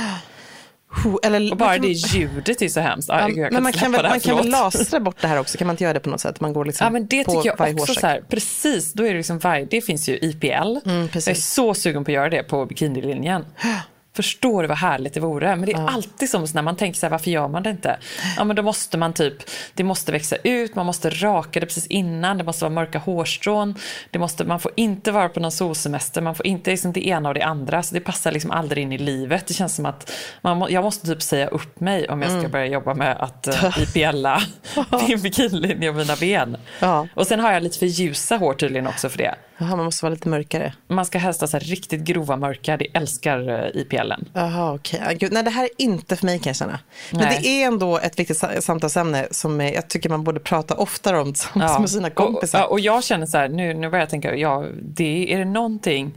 Eller, och bara det ljudet är så hemskt. Ja, men man kan väl, man kan väl lasra bort det här också? Kan man inte göra det på något sätt? Man går liksom ja, men det tycker jag också. Så här, precis, då är det liksom varje, det finns ju IPL. Mm, jag är så sugen på att göra det på bikinilinjen. Förstår du vad härligt det vore? Men det är ja. alltid som när man tänker så här, varför gör man det inte? Ja men då måste man typ, det måste växa ut, man måste raka det precis innan, det måste vara mörka hårstrån, det måste, man får inte vara på någon solsemester, man får inte liksom det ena och det andra, så det passar liksom aldrig in i livet. Det känns som att man, jag måste typ säga upp mig om jag ska mm. börja jobba med att uh, IPLa min bikinilinje och mina ben. Ja. Och sen har jag lite för ljusa hår tydligen också för det. Jaha, man måste vara lite mörkare. Man ska helst ha så riktigt grova mörka. Det älskar eh, IPLen. Jaha, okej. Okay. Nej, det här är inte för mig kan jag känna. Men Nej. det är ändå ett viktigt samtalsämne som jag tycker man borde prata oftare om ja. med sina kompisar. Och, och, jag känner så här, nu, nu börjar jag tänka, ja, det, är det någonting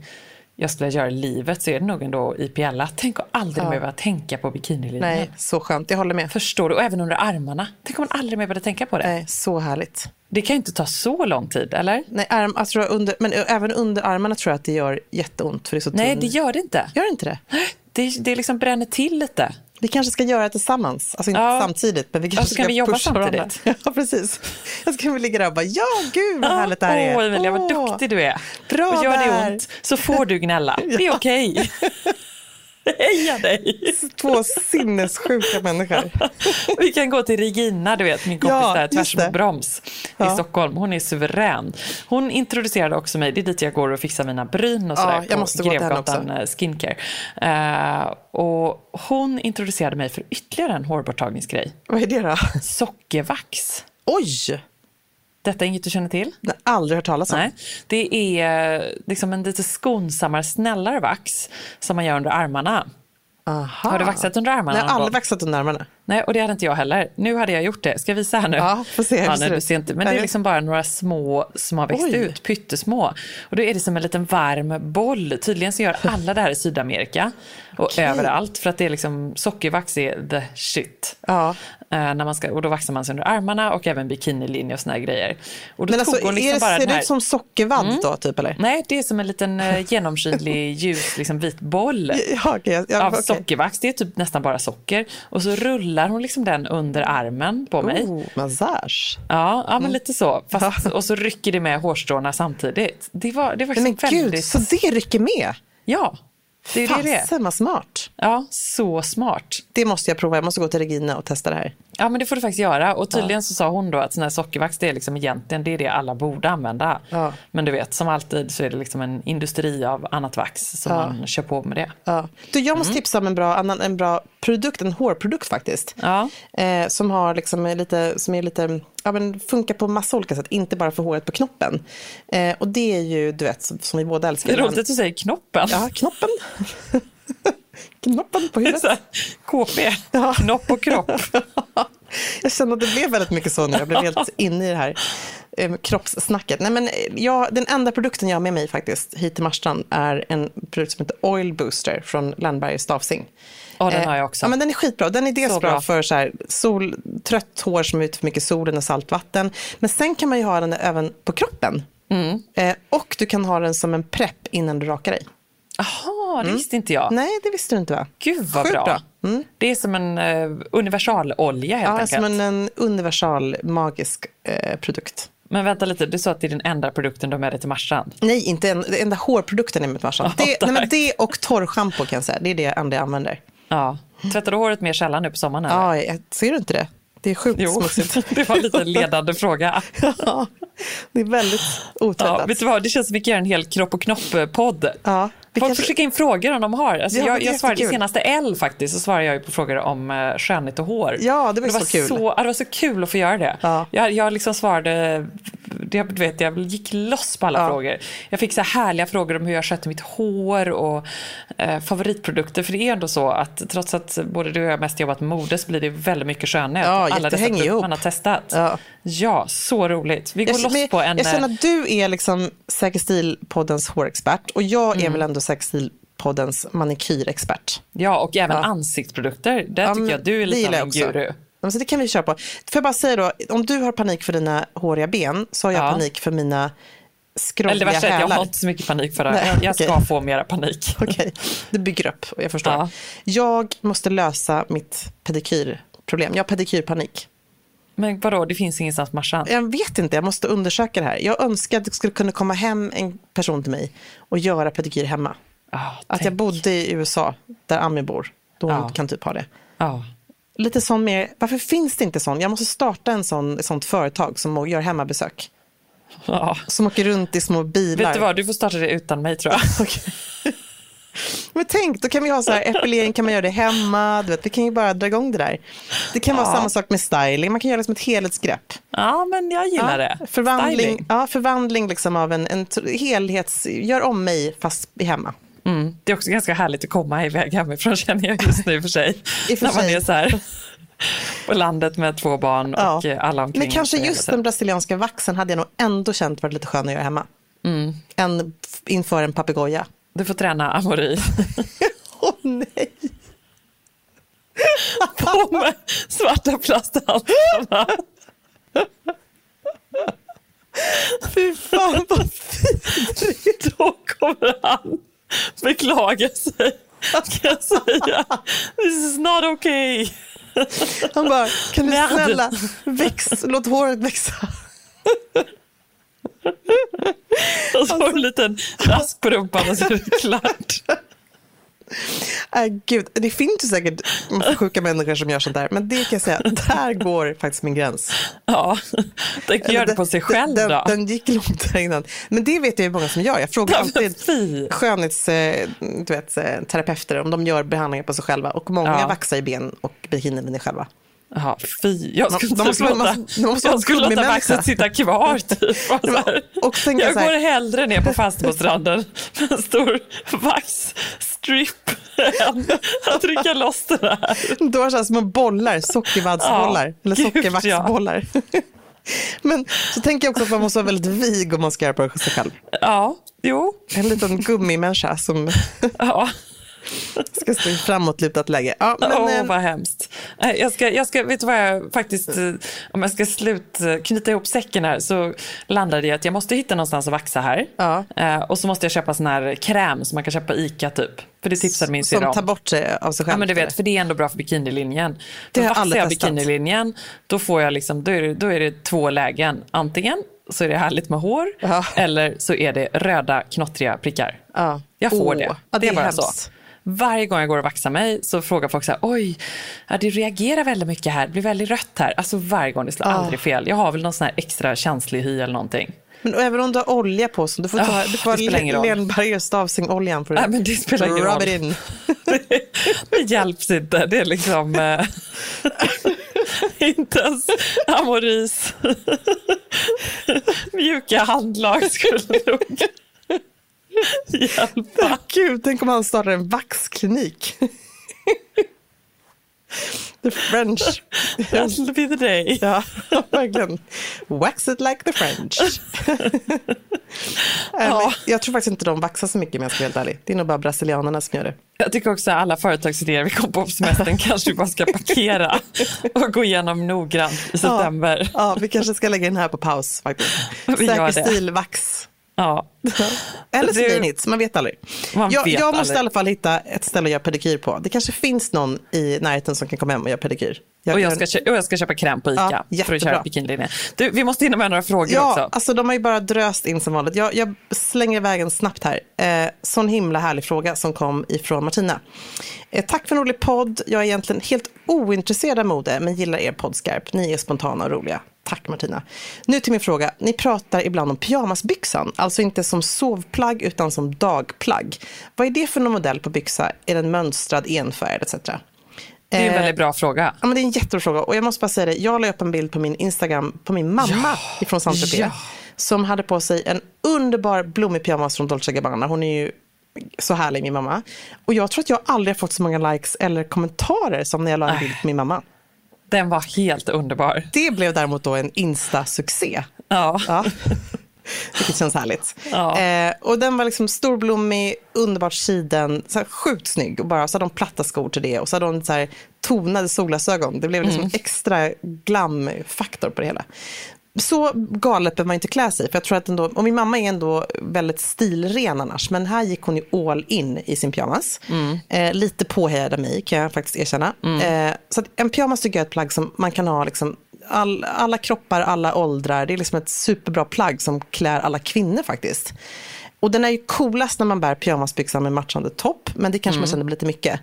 jag skulle göra i livet så är det nog ändå IPL. Tänk att aldrig ja. behöva tänka på bikinilinjen. Nej, så skönt. Jag håller med. Förstår du? Och även under armarna. Tänk om man aldrig mer började tänka på det. Nej, så härligt. Det kan ju inte ta så lång tid, eller? Nej, arm, tror under, men även under armarna tror jag att det gör jätteont. För det är så Nej, det gör det inte. Gör det inte det? Det, det liksom bränner till lite. Vi kanske ska göra det tillsammans, alltså inte ja. samtidigt. Men vi kanske ska, ska vi jobba samtidigt. Ja, precis. Jag ska vi ligga där och bara, ja gud vad härligt det här är. Åh Emilia, vad duktig du är. Bra och gör det ont så får du gnälla. Det är okej. Okay. Heja dig! Två sinnessjuka människor. Vi kan gå till Regina, du vet, min kompis ja, där, tvärs mot Broms ja. i Stockholm. Hon är suverän. Hon introducerade också mig, det är dit jag går och fixar mina bryn och sådär. Ja, jag måste på Grevgatan eh, Skincare. Uh, och hon introducerade mig för ytterligare en hårborttagningsgrej. Vad är det då? Sockervax. Oj! Detta är inget du känner till? Jag har aldrig hört talas om. Nej. Det är eh, liksom en lite skonsammare, snällare vax som man gör under armarna. Aha. Har du vaxat under armarna? Nej, jag har aldrig vaxat under armarna. Nej, och det hade inte jag heller. Nu hade jag gjort det. Ska jag visa här nu? Ja, får se. Ja, nej, du ser inte. Men det är liksom bara några små som har växt Oj. ut, pyttesmå. Och då är det som en liten varm boll. Tydligen så gör alla det här i Sydamerika och okay. överallt. För att det är liksom, sockervax är the shit. Ja. Uh, när man ska, och då vaxar man sig under armarna och även bikinilinje och såna här grejer. Och då Men alltså, hon liksom det, bara ser det ut som sockervadd mm. då, typ eller? Nej, det är som en liten uh, genomskinlig ljus, liksom vit boll ja, okay, ja, av okay. sockervax. Det är typ nästan bara socker. Och så rullar hon liksom den under armen på mig. Oh, massage. Ja, ja men mm. lite så. Fast, och så rycker det med hårstråna samtidigt. Det var, det var men väldigt... gud, så det rycker med? Ja. Det är Fasen vad smart. Ja, så smart. Det måste jag prova. Jag måste gå till Regina och testa det här. Ja, men det får du faktiskt göra. Och tydligen ja. så sa hon då att sån här sockervax, det är liksom egentligen det är det alla borde använda. Ja. Men du vet, som alltid så är det liksom en industri av annat vax som ja. man kör på med det. Ja. Du, jag måste mm. tipsa om en bra, en bra produkt, en hårprodukt faktiskt. Ja. Eh, som har liksom lite, som är lite, ja men funkar på massa olika sätt, inte bara för håret på knoppen. Eh, och det är ju, du vet, som, som vi båda älskar. Det är roligt att du säger knoppen. Ja, knoppen. Knoppen på huvudet. KP, ja. knopp och kropp. jag känner att det blev väldigt mycket så nu. Jag blev helt inne i det här eh, kroppssnacket. Nej, men jag, den enda produkten jag har med mig faktiskt hit till Marstrand är en produkt som heter Oil Booster från Landberger Stavsing. Ja, den har jag också. Ja, men den är skitbra. Den är dels så bra, bra för så här, sol, trött hår som är ute för mycket solen och saltvatten. Men sen kan man ju ha den även på kroppen. Mm. Eh, och du kan ha den som en prepp innan du rakar dig. Jaha, det mm. visste inte jag. Nej, det visste du inte va? Gud vad bra. bra. Mm. Det är som en uh, universalolja helt ja, enkelt. Ja, som en, en universal magisk uh, produkt. Men vänta lite, du sa att det är den enda produkten du har med dig till Marstrand? Nej, inte en, den enda hårprodukten är med till Marstrand. det, nej, men det och torrschampo kan jag säga, det är det enda jag använder. Ja. Tvättar du håret mer sällan nu på sommaren? Eller? Ja, ser du inte det? Det är sjukt jo, smutsigt. det var lite en ledande fråga. ja, det är väldigt otvättat. Ja, vet du vad, det känns som att vi kan göra en hel kropp och knopp-podd. Ja, Folk kanske... får skicka in frågor om de har. Alltså ja, jag jag svarade i senaste L faktiskt, så svarade jag på frågor om uh, skönhet och hår. Ja, det var, det var så kul. Så, det var så kul att få göra det. Ja. Jag, jag liksom svarade jag, vet, jag gick loss på alla ja. frågor. Jag fick så härliga frågor om hur jag skötte mitt hår och eh, favoritprodukter. För det är ändå så att trots att både du och jag mest jobbat med mode så blir det väldigt mycket skönhet. Ja, alla dessa produkter man har testat. Ja. ja, så roligt. Vi går jag, loss på en... Jag känner att du är liksom Säker stil-poddens hårexpert och jag är mm. väl ändå Säker stil poddens manikyrexpert. Ja, och även ja. ansiktsprodukter. Där tycker jag du är lite av en guru. Så det kan vi köra på. Får jag bara säga då, om du har panik för dina håriga ben så har jag ja. panik för mina skrovliga Eller det jag har inte så mycket panik för det. Nej, jag ska okay. få mera panik. Okej, okay. du bygger upp, jag förstår. Ja. Jag måste lösa mitt pedikyrproblem. Jag har pedikyrpanik. Men vadå, det finns ingenstans matcha? Jag vet inte, jag måste undersöka det här. Jag önskar att det skulle kunna komma hem en person till mig och göra pedikyr hemma. Oh, att jag bodde i USA, där Ami bor. Då hon oh. kan typ ha det. Oh. Lite sån mer, varför finns det inte sån? Jag måste starta en sån, ett sånt företag som gör hemmabesök. Ja. Som åker runt i små bilar. Vet du vad, du får starta det utan mig tror jag. okay. Men tänk, då kan vi ha så här, epilering kan man göra det hemma, du vet, vi kan ju bara dra igång det där. Det kan ja. vara samma sak med styling, man kan göra det som ett helhetsgrepp. Ja, men jag gillar ja, det. Förvandling, ja, förvandling liksom av en, en helhets, gör om mig fast hemma. Mm. Det är också ganska härligt att komma iväg hemifrån känner jag just nu för sig. I för när man är så här på landet med två barn och ja. alla omkring. Men kanske just den brasilianska vaxen hade jag nog ändå känt varit lite skön att göra hemma. Mm. Än inför en papegoja. Du får träna amori. Åh oh, nej! På med svarta plasthandskarna. Fy fan vad vidrigt. Då kommer han beklaga sig. Kan jag säga. This is not okay. Han bara, kan du snälla väx, låt håret växa. Och så har du en liten rask på rumpan och så är det klart. Äh, gud, det finns ju säkert sjuka människor som gör sånt där, men det kan jag säga, där går faktiskt min gräns. Ja, den gör det på sig själv den, då. Den gick långt där innan. Men det vet jag ju många som gör. Jag frågar alltid skönhetsterapeuter om de gör behandlingar på sig själva och många ja. vaxar i ben och bikinilinjer själva. Jaha, fy. Jag skulle, de, de låta, man, jag skulle låta vaxet sitta kvar. Typ. och jag går hellre ner på Falsterbostranden med en stor vaxstrip än att trycka loss det där. Du har så små bollar, sockervaddsbollar. Ja, eller sockervaxbollar. Ja. Men så tänker jag också att man måste vara väldigt vig om man ska göra på sig själv. Ja, jo. En liten gummimänniska som... Ja. Ska stå i framåtlutat läge. Ja, men, oh, vad hemskt. Jag ska, jag ska, vet du vad jag faktiskt, eh, om jag ska slut, eh, knyta ihop säcken här så landade jag att jag måste hitta någonstans att vaxa här. Ja. Och så måste jag köpa sån här kräm som man kan köpa på ICA typ. För det tipsade min syrra om. Som tar bort sig av sig själv? Ja, men du vet, för det är ändå bra för bikinilinjen. Det har vaxar jag bikinilinjen, då, får jag liksom, då, är det, då är det två lägen. Antingen så är det härligt med hår ja. eller så är det röda knottriga prickar. Ja. Jag får oh, det. det. Det är bara hemskt. så. Varje gång jag går och vaxar mig så frågar folk så här, oj, ja, det reagerar väldigt mycket här, det blir väldigt rött här. Alltså varje gång, det slår oh. aldrig fel. Jag har väl någon sån här extra känslig hy eller någonting. Men även om du har olja på så du får ta oh, du får ha Lenberger stavsingoljan för att Nej, men det spelar ingen roll. In. det, det hjälps inte. Det är liksom eh, inte ens Amoris mjuka handlag skulle nog Hjälpa. Gud, tänk om han startar en vaxklinik. The French. That'll be the day. Ja, verkligen. Wax it like the French. ja. Jag tror faktiskt inte de vaxar så mycket om jag ska vara helt ärlig. Det är nog bara brasilianerna som gör det. Jag tycker också att alla företagsidéer vi kom på på semestern kanske vi bara ska parkera och gå igenom noggrant i september. Ja, ja vi kanske ska lägga den här på paus faktiskt. Säker stil, vax. Ja. Eller slinits, man vet aldrig. Man jag, vet jag måste aldrig. i alla fall hitta ett ställe att göra pedikyr på. Det kanske finns någon i närheten som kan komma hem och göra pedikyr. Jag, och, jag ska, och jag ska köpa kräm på ICA ja, för att köra bikinilinjen. Du, vi måste hinna med några frågor ja, också. Alltså, de har ju bara dröst in som vanligt. Jag, jag slänger iväg en snabbt här. Eh, sån himla härlig fråga som kom ifrån Martina. Eh, tack för en rolig podd. Jag är egentligen helt ointresserad av mode men gillar er podd skarpt. Ni är spontana och roliga. Tack Martina. Nu till min fråga. Ni pratar ibland om pyjamasbyxan, alltså inte som sovplagg utan som dagplagg. Vad är det för någon modell på byxa? Är den mönstrad, enfärgad etc? Det är en väldigt bra fråga. Ja, men det är en jättebra fråga. Och jag måste bara säga det, jag la upp en bild på min Instagram på min mamma ja, ifrån saint ja. som hade på sig en underbar blommig pyjamas från Dolce Gabbana. Hon är ju så härlig, min mamma. Och jag tror att jag aldrig har fått så många likes eller kommentarer som när jag la en bild på min mamma. Den var helt underbar. Det blev däremot då en Insta-succé. Ja. ja. Vilket känns härligt. Ja. Eh, och den var liksom storblommig, underbart siden, så här, sjukt snygg. Och bara så hade de platta skor till det och så hade de så här, tonade solglasögon. Det blev liksom mm. extra glamfaktor på det hela så galet behöver man inte klä sig. För jag tror att ändå, och min mamma är ändå väldigt stilren annars, men här gick hon ju all in i sin pyjamas. Mm. Eh, lite påhejad av mig kan jag faktiskt erkänna. Mm. Eh, så en pyjamas tycker jag är ett plagg som man kan ha liksom all, alla kroppar, alla åldrar. Det är liksom ett superbra plagg som klär alla kvinnor faktiskt. Och den är ju coolast när man bär pyjamasbyxan med matchande topp, men det kanske mm. man känner blir lite mycket.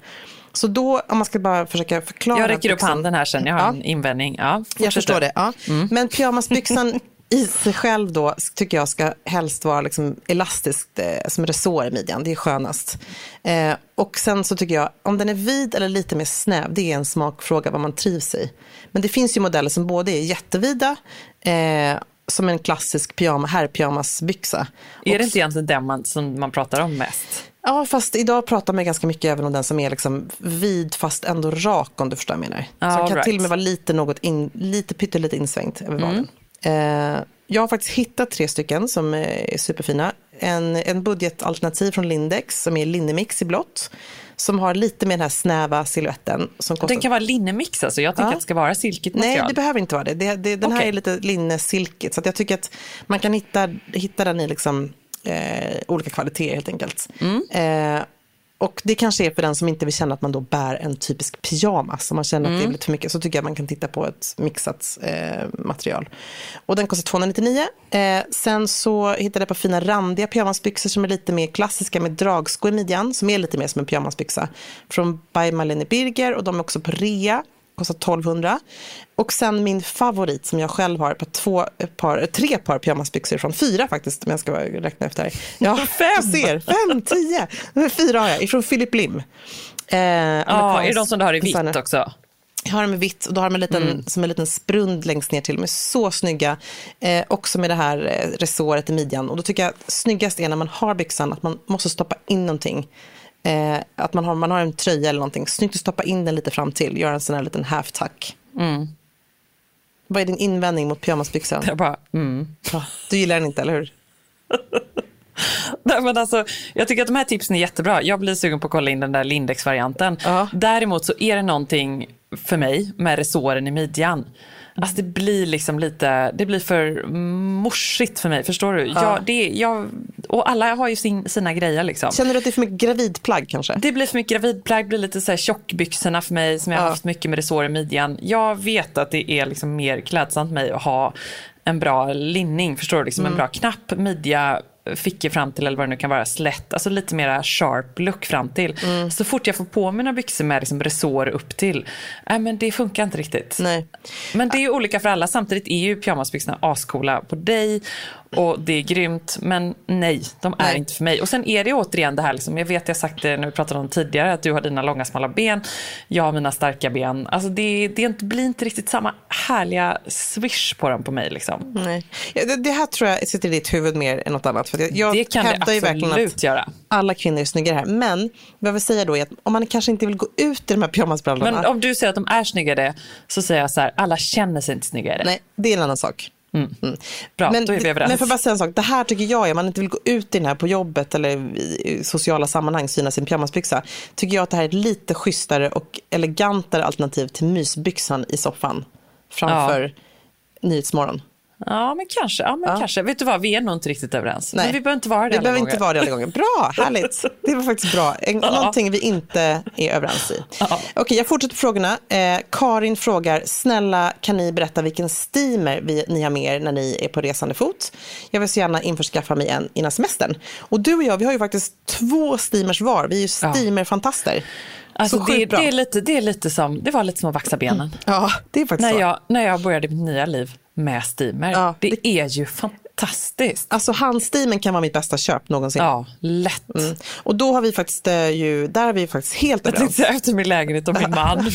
Så då, om man ska bara försöka förklara. Jag räcker upp byxan, handen här sen, jag har ja. en invändning. Ja, jag förstår det. Ja. Mm. Men pyjamasbyxan i sig själv då tycker jag ska helst vara liksom elastiskt eh, som resår i midjan. Det är skönast. Eh, och sen så tycker jag, om den är vid eller lite mer snäv, det är en smakfråga vad man trivs i. Men det finns ju modeller som både är jättevida eh, som en klassisk pyjama, herrpyjamasbyxa. Är det inte egentligen den man, som man pratar om mest? Ja, fast idag pratar man ganska mycket även om den som är liksom vid fast ändå rak om du förstår vad jag menar. Så den kan right. till och med vara lite, något in, lite pyttelite insvängt över vaden. Mm. Eh, jag har faktiskt hittat tre stycken som är superfina. En, en budgetalternativ från Lindex som är Linnemix i blått. Som har lite mer den här snäva siluetten. kostar... Den kan vara linnemix alltså? Jag tänker ja. att det ska vara silkigt material. Nej, det behöver inte vara det. det, det den okay. här är lite linnesilkigt. Så jag tycker att man kan hitta, hitta den i liksom eh, olika kvaliteter helt enkelt. Mm. Eh, och det kanske är för den som inte vill känna att man då bär en typisk pyjamas. Om man känner mm. att det är mm. lite för mycket så tycker jag man kan titta på ett mixat eh, material. Och den kostar 299. Eh, sen så hittade jag på fina randiga pyjamasbyxor som är lite mer klassiska med dragsko i midjan. Som är lite mer som en pyjamasbyxa. Från By Malene Birger och de är också på rea kostar 1200. Och sen min favorit som jag själv har, på två par, tre par pyjamasbyxor från fyra faktiskt, om jag ska räkna efter. Ja, fem! ser, fem, tio! Fyra har jag, från Philip Lim. Eh, ja, är det de som du har i vitt också? Jag har dem i vitt och då har de en liten, mm. som en liten sprund längst ner till. De är så snygga. Eh, också med det här eh, resåret i midjan. Och då tycker jag snyggast är när man har byxan att man måste stoppa in någonting Eh, att man har, man har en tröja eller någonting. Snyggt att stoppa in den lite fram till. Göra en sån här liten half-tuck. Mm. Vad är din invändning mot pyjamasbyxan? Jag bara, mm. Ja, du gillar den inte, eller hur? Nej, men alltså, jag tycker att de här tipsen är jättebra. Jag blir sugen på att kolla in den där Lindex-varianten. Uh Däremot så är det någonting för mig med resåren i midjan. Alltså det blir liksom lite, det blir för morsigt för mig, förstår du? Ja. Jag, det, jag, och alla har ju sin, sina grejer liksom. Känner du att det är för mycket gravidplagg kanske? Det blir för mycket gravidplagg, blir lite så här tjockbyxorna för mig som jag har haft mycket med resår i midjan. Jag vet att det är liksom mer klädsamt för mig att ha en bra linning, förstår du? Liksom mm. En bra knapp midja, fickor fram till eller vad det nu kan vara, slätt, alltså lite mera sharp look fram till. Mm. Så fort jag får på mina byxor med liksom resår upp till, äh, men det funkar inte riktigt. Nej. Men det är ju olika för alla, samtidigt är ju pyjamasbyxorna ascoola på dig och det är grymt, men nej, de är nej. inte för mig. Och sen är det återigen det här, liksom, jag vet jag sagt det när vi pratade om tidigare, att du har dina långa smala ben, jag har mina starka ben. Alltså det, det blir inte riktigt samma härliga swish på dem på mig. Liksom. Nej. Det, det här tror jag sitter i ditt huvud mer än något annat. För jag det kan det absolut att göra. alla kvinnor är snyggare här. Men vad jag vill säga då är att om man kanske inte vill gå ut i de här pyjamasbrallorna. Men om du säger att de är snyggare så säger jag så här, alla känner sig inte snyggare. Nej, det är en annan sak. Mm. Mm. Bra, men, då är vi överens. Men för bara säga en sak, det här tycker jag, om man inte vill gå ut i den här på jobbet eller i sociala sammanhang, syna sin pyjamasbyxa, tycker jag att det här är ett lite schysstare och elegantare alternativ till mysbyxan i soffan framför ja. Nyhetsmorgon. Ja, men kanske. Ja, men ja. kanske. Vet du vad, vi är nog inte riktigt överens. Nej. Men vi behöver inte vara det Vi behöver gånger. inte vara det alla gånger. Bra, härligt. Det var faktiskt bra. En, ja. Någonting vi inte är överens i. Ja. Okej, jag fortsätter på frågorna. Eh, Karin frågar, snälla kan ni berätta vilken steamer vi, ni har med er när ni är på resande fot? Jag vill så gärna införskaffa mig en innan semestern. Och du och jag, vi har ju faktiskt två steamers var. Vi är ju steamerfantaster. Alltså det, det, är lite, det, är lite som, det var lite som att vaxa benen. Ja, det är faktiskt när jag, När jag började mitt nya liv med steamer. Ja, det, det, är ju fantastiskt. Alltså handsteamen kan vara mitt bästa köp någonsin. Ja, lätt. Mm. Och då har vi faktiskt eh, ju, där är vi faktiskt helt överens. Jag tänkte efter min lägenhet och min man.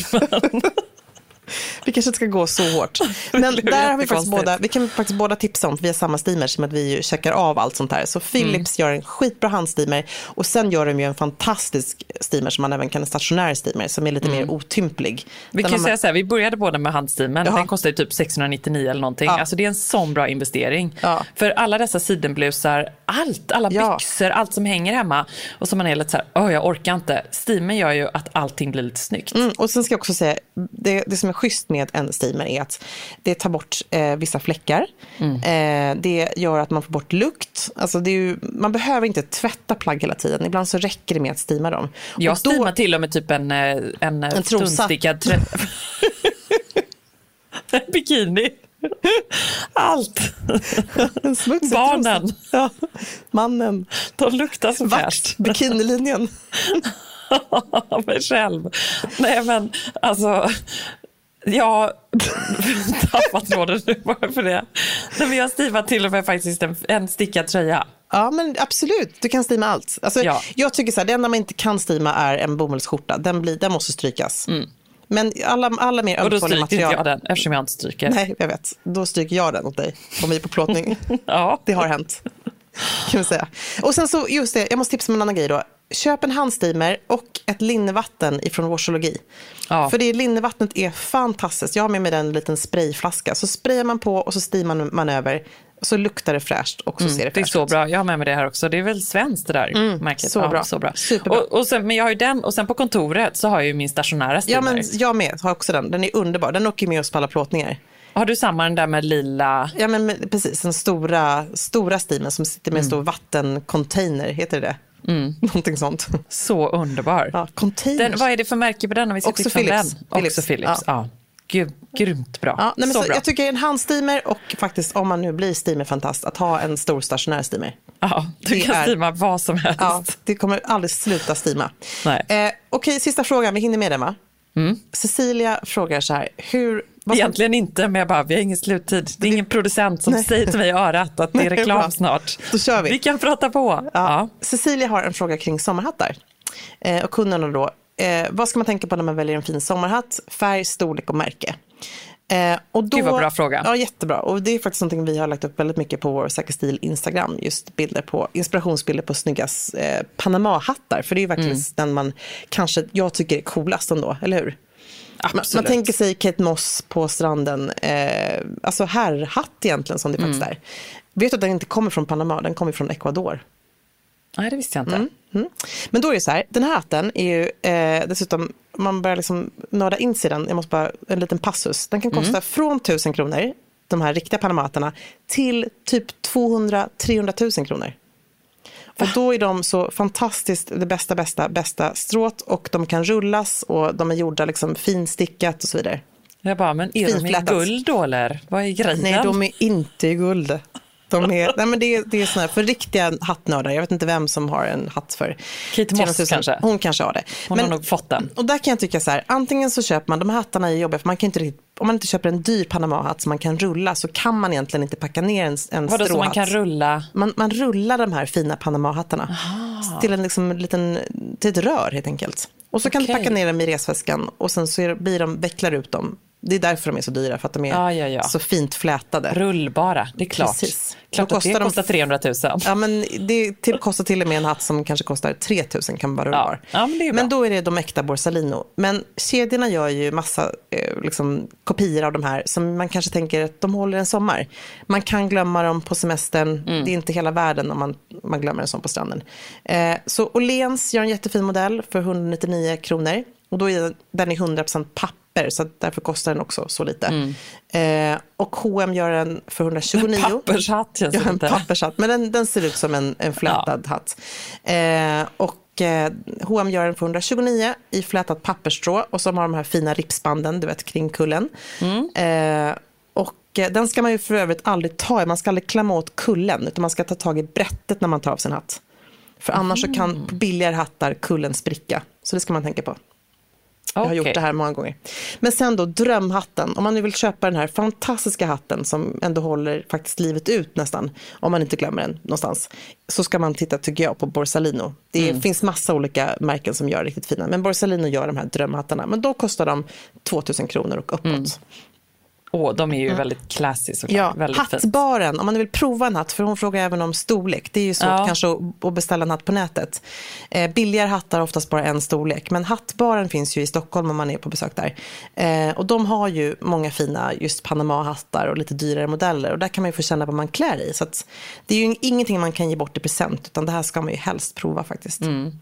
vi kanske inte ska gå så hårt. Men där har vi faktiskt båda, vi kan faktiskt båda tipsa om, för vi har samma steamer, som att vi checkar av allt sånt här. Så Philips mm. gör en skitbra handsteamer och sen gör de ju en fantastisk steamer som man även kan, en stationär steamer som är lite mm. mer otymplig. Vi kan man... säga så här, vi började båda med handsteamern, den kostar typ 699 eller någonting. Ja. Alltså det är en sån bra investering. Ja. För alla dessa sidenblusar, allt, alla byxor, allt som hänger hemma och som man är lite så här, åh jag orkar inte. Steamer gör ju att allting blir lite snyggt. Mm, och sen ska jag också säga, det, det som är schysst med en steamer är att det tar bort eh, vissa fläckar. Mm. Eh, det gör att man får bort lukt. Alltså ju, man behöver inte tvätta plagg hela tiden. Ibland så räcker det med att steama dem. Jag och då, steamar till och med typ en, eh, en, en tunstickad trä... bikini. Allt. Barnen. Ja. Mannen. De luktar så fräscht. Bikinilinjen. mig själv. Nej men alltså, jag har tappat tråden nu bara för det. Nej, men jag stivar till och med faktiskt en, en stickad tröja. Ja, men absolut. Du kan stima allt. Alltså, ja. Jag tycker så här, det enda man inte kan stima är en bomullsskjorta. Den, blir, den måste strykas. Mm. Men alla, alla mer ömtåliga material... Och då stryker material... inte jag den eftersom jag inte stryker. Nej, jag vet. Då stryker jag den åt dig om vi är på plåtning. ja. Det har hänt. Kan vi säga. Och sen så, just det, jag måste tipsa om en annan grej då. Köp en handsteamer och ett linnevatten ifrån Washologi. Ja. För det linnevattnet är fantastiskt. Jag har med mig en liten sprayflaska. Så sprayar man på och så steamar man över. Så luktar det fräscht och så mm, ser det fräscht. Det är så bra. Jag har med mig det här också. Det är väl svenskt det där mm, märket. Så, ja, bra. så bra. Superbra. Och, och, sen, men jag har ju den och sen på kontoret så har jag ju min stationära steamer. Ja, men jag med. Har också den. Den är underbar. Den åker med oss på alla plåtningar. Har du samma den där med lila? Ja, men precis. Den stora, stora steamen som sitter med en mm. stor vattencontainer. Heter det det? Mm. Någonting sånt. Så underbar. Ja, den, vad är det för märke på den? Om vi ska Också Philips. Den? Philips. Också Philips. Ja. ja. Gud, grymt bra. Ja, nej, så, så bra. Jag tycker en handsteamer och faktiskt om man nu blir steamerfantast att ha en stor stationär steamer. Ja, du det kan är, steama vad som helst. Ja, det kommer aldrig sluta steama. Eh, Okej, sista frågan. Vi hinner med den va? Mm. Cecilia frågar så här, hur Egentligen inte, men jag bara, vi har ingen sluttid. Det är ingen producent som Nej. säger till mig i örat att det är reklam snart. Då kör vi. Vi kan prata på. Ja. Cecilia har en fråga kring sommarhattar. Eh, och kunden då, eh, vad ska man tänka på när man väljer en fin sommarhatt? Färg, storlek och märke. Eh, och då, Gud vad bra fråga. Ja, jättebra. Och det är faktiskt någonting vi har lagt upp väldigt mycket på vår Säker stil Instagram. Just bilder på, inspirationsbilder på snygga eh, Panama-hattar. För det är ju verkligen mm. den man kanske, jag tycker är coolast ändå, eller hur? Man, man, tänker sig Kate Moss på stranden, eh, alltså herrhatt egentligen som det faktiskt mm. är. Vet du att den inte kommer från Panama, den kommer från Ecuador. Nej, det visste jag inte. Mm. Mm. Men då är det så här, den här hatten är ju eh, dessutom, man börjar liksom nörda in sig den, jag måste bara, en liten passus. Den kan kosta mm. från 1000 kronor, de här riktiga Panama-hattarna, till typ 200-300 000 kronor. Och då är de så fantastiskt det bästa, bästa, bästa strået och de kan rullas och de är gjorda liksom finstickat och så vidare. Jag bara, men är de i guld då eller? Vad är grejen? Nej, de är inte i guld. De är, nej men det, det är såna här, för riktiga hattnördar, jag vet inte vem som har en hatt för Kate Moss kanske? Hon kanske har det. Hon men, har nog fått den. Och där kan jag tycka så här, antingen så köper man, de här hattarna är jobbiga för man kan inte riktigt, om man inte köper en dyr Panama-hatt som man kan rulla så kan man egentligen inte packa ner en, en Vadå, stråhatt. man kan rulla? Man, man rullar de här fina Panama-hattarna till en liksom, liten, till ett rör helt enkelt. Och så okay. kan du packa ner dem i resväskan och sen så blir de, vecklar ut dem det är därför de är så dyra, för att de är ja, ja, ja. så fint flätade. Rullbara, det är klart. Precis. Klart att det kostar 300 000. Ja, men det till, kostar till och med en hatt som kanske kostar 3 000 kan vara rullbar. Ja. men, men, då är det de äkta Borsalino. Men kedjorna gör ju massa eh, liksom, kopior av de här som man kanske tänker att de håller en sommar. Man kan glömma dem på semestern. Mm. Det är inte hela världen om man, man glömmer en sån på stranden. Eh, så Åhléns gör en jättefin modell för 199 kronor. Och då är den i 100% papp papper, så därför kostar den också så lite. Mm. Eh, och H&M gör den för 129. En pappershatt känns ja, en pappershatt, men den, den ser ut som en, en flätad ja. hatt. Eh, och eh, H&M gör den för 129 i flätat pappersstrå och så har de här fina ripsbanden, du vet, kring kullen. Mm. Eh, och eh, den ska man ju för övrigt aldrig ta i, man ska aldrig klämma åt kullen, utan man ska ta tag i brättet när man tar av sin hatt. För annars mm. så kan på billigare hattar kullen spricka, så det ska man tänka på. Jag har gjort det här många gånger. Men sen då drömhatten. Om man nu vill köpa den här fantastiska hatten som ändå håller faktiskt livet ut nästan, om man inte glömmer den någonstans, så ska man titta, tycker jag, på Borsalino. Det mm. finns massa olika märken som gör riktigt fina, men Borsalino gör de här drömhattarna. Men då kostar de 2000 kronor och uppåt. Mm. Åh, de är ju mm. väldigt classy såklart. Ja, väldigt hattbaren, fint. om man vill prova en hatt, för hon frågar även om storlek. Det är ju svårt ja. kanske att beställa en hatt på nätet. Eh, billigare hattar har oftast bara en storlek, men hattbaren finns ju i Stockholm om man är på besök där. Eh, och de har ju många fina just Panama-hattar och lite dyrare modeller och där kan man ju få känna vad man klär i. Så det är ju ingenting man kan ge bort i present, utan det här ska man ju helst prova faktiskt. Mm.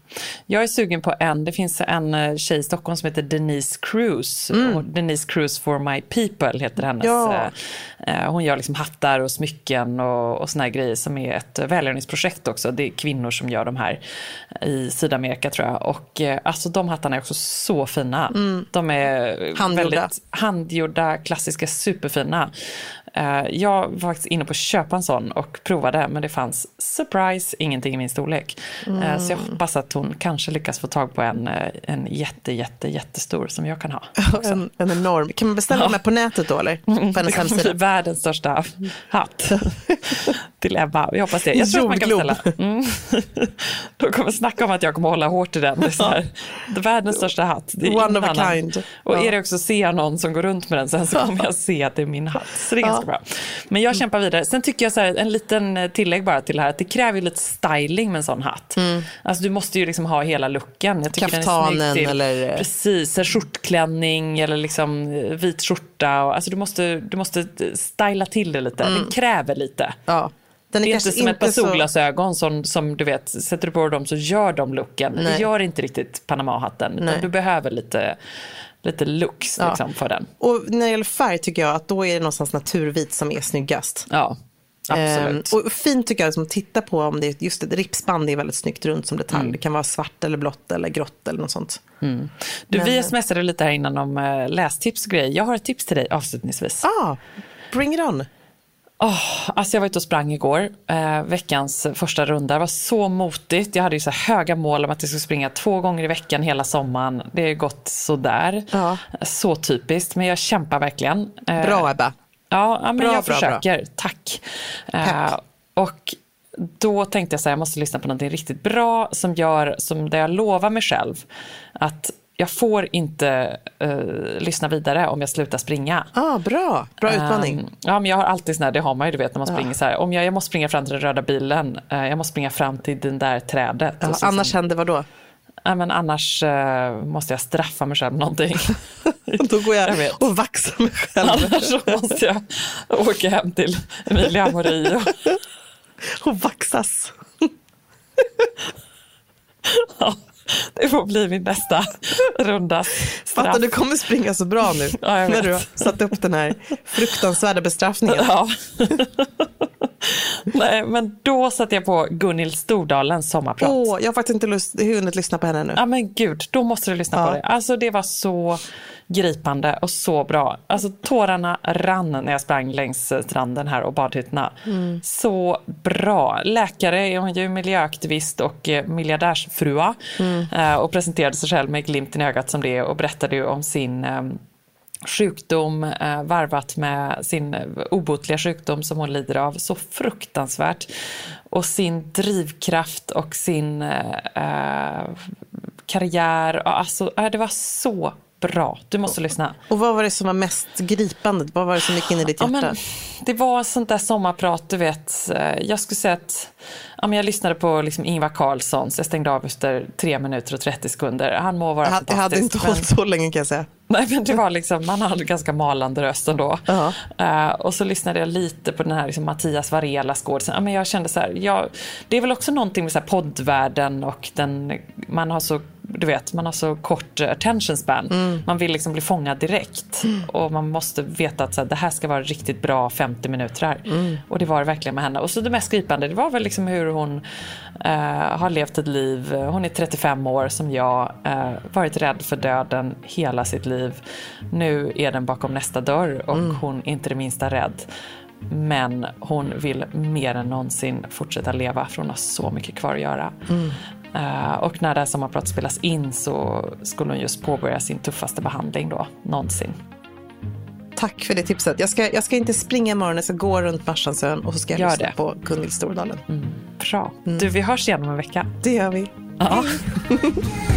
Jag är sugen på en, det finns en eh, tjej i Stockholm som heter Denise Cruz, mm. och Denise Cruz for my people heter heter hennes. Ja. Eh, eh, hon gör liksom hattar och smycken och, och såna här grejer som är ett välgörenhetsprojekt också. Det är kvinnor som gör de här i Sydamerika tror jag. Och eh, alltså de hattarna är också så fina. Mm. De är handgjorda. väldigt handgjorda, klassiska, superfina. Eh, jag var faktiskt inne på att köpa en sån och provade, men det fanns surprise, ingenting i min storlek. Mm. Så jag hoppas att hon kanske lyckas få tag på en, eh, en jätte, jätte, jättestor som jag kan ha. En, en, enorm. Kan man beställa ja. den på nätet då eller? På hennes bli världens största hatt till Ebba. Jag hoppas det. Jag tror att man kan beställa. Mm. De kommer snacka om att jag kommer hålla hårt i den. Det är så här, världens största hatt. Det är One of a annan. kind. Och ja. är det också ser någon som går runt med den sen så kommer jag se att det är min hatt. Så det är ganska bra. Men jag kämpar vidare. Sen tycker jag så här, en liten tillägg bara till det här, att det kräver lite styling med en sån hatt. Mm. Alltså du måste ju liksom ha hela looken. Jag Kaftanen till, eller? Precis, en skjortklänning eller liksom eh, vit skjorta. Och, alltså du måste, du måste styla till det lite. Mm. Det kräver lite. Ja. Den är det är inte som ett par solglasögon som, som du vet, sätter du på dem så gör de looken. Nej. Det gör inte riktigt Panama-hatten. Du behöver lite lite looks ja. liksom, för den. Och när det gäller färg tycker jag att då är det någonstans naturvit som är snyggast. Ja, absolut. Ehm, och fint tycker jag som titta på om det är just ett ripsband är väldigt snyggt runt som detalj. Mm. Det kan vara svart eller blått eller grått eller något sånt. Mm. Du, Men, vi smsade lite här innan om uh, lästips och grejer. Jag har ett tips till dig avslutningsvis. Ah, bring it on. Oh, alltså jag var ute och sprang igår, eh, veckans första runda. Det var så motigt. Jag hade ju så höga mål om att jag skulle springa två gånger i veckan hela sommaren. Det har gått sådär. Ja. Så typiskt, men jag kämpar verkligen. Eh, bra Ebba. Ja, men bra, jag bra, försöker. Bra. Tack. Eh, och då tänkte jag så här, jag måste lyssna på något riktigt bra som gör, som där jag lovar mig själv att jag får inte uh, lyssna vidare om jag slutar springa. Ah, bra, bra utmaning. Um, ja, men jag har alltid sån här, det har man ju du vet när man springer så här. Om jag, jag måste springa fram till den röda bilen, uh, jag måste springa fram till den där trädet. Ja, annars händer vad då? Ja, men annars uh, måste jag straffa mig själv någonting. då går jag, jag och vaxar mig själv. Annars måste jag åka hem till Emilia Amori. Och, och vaxas. ja. Det får bli min nästa runda straff. Fattar du kommer springa så bra nu. Ja, när du har satt upp den här fruktansvärda bestraffningen. Ja. Nej, men då satte jag på Gunhild Stordalens sommarprat. Åh, jag har faktiskt inte lust, hunnit lyssna på henne ännu. Ja, men gud, då måste du lyssna ja. på det. Alltså det var så gripande och så bra. Alltså tårarna rann när jag sprang längs stranden här och badhytterna. Mm. Så bra. Läkare, hon är ju miljöaktivist och eh, miljardärsfrua mm. Eh, och presenterade sig själv med glimten i ögat som det och berättade ju om sin eh, sjukdom eh, varvat med sin obotliga sjukdom som hon lider av. Så fruktansvärt. Och sin drivkraft och sin eh, karriär. Alltså, det var så bra. Du måste lyssna. Och vad var det som var mest gripande? Vad var det som gick in i ditt hjärta? Ja, men, det var sånt där sommarprat, du vet. Eh, jag skulle säga att ja, men jag lyssnade på liksom Ingvar Carlsson, så jag stängde av efter 3 minuter och 30 sekunder. Han må vara jag, fantastisk. Jag hade inte hållit så länge kan jag säga. Nej, men det var liksom, man hade ganska malande röst ändå. Uh -huh. uh, och så lyssnade jag lite på den här liksom, Mattias Varela skådisen. Ja, men jag kände så här, jag, det är väl också någonting med så här, poddvärlden och den, man har så du vet, man har så kort attention span. Mm. Man vill liksom bli fångad direkt. Mm. Och man måste veta att så här, det här ska vara riktigt bra 50 minuter här. Mm. Och det var det verkligen med henne. Och så det mest gripande, det var väl liksom hur hon uh, har levt ett liv. Hon är 35 år som jag, uh, varit rädd för döden hela sitt liv. Nu är den bakom nästa dörr och mm. hon är inte det minsta rädd. Men hon vill mer än någonsin fortsätta leva för hon har så mycket kvar att göra. Mm. Uh, och när det här sommarpratet spelas in så skulle hon just påbörja sin tuffaste behandling då, någonsin. Tack för det tipset. Jag ska, jag ska inte springa imorgon, jag ska gå runt Marstrandsön och så ska jag Gör lyssna det. på Gunhild Stordalen. Mm. Bra. Mm. Du, vi hörs igen om en vecka. Det gör vi. Ja.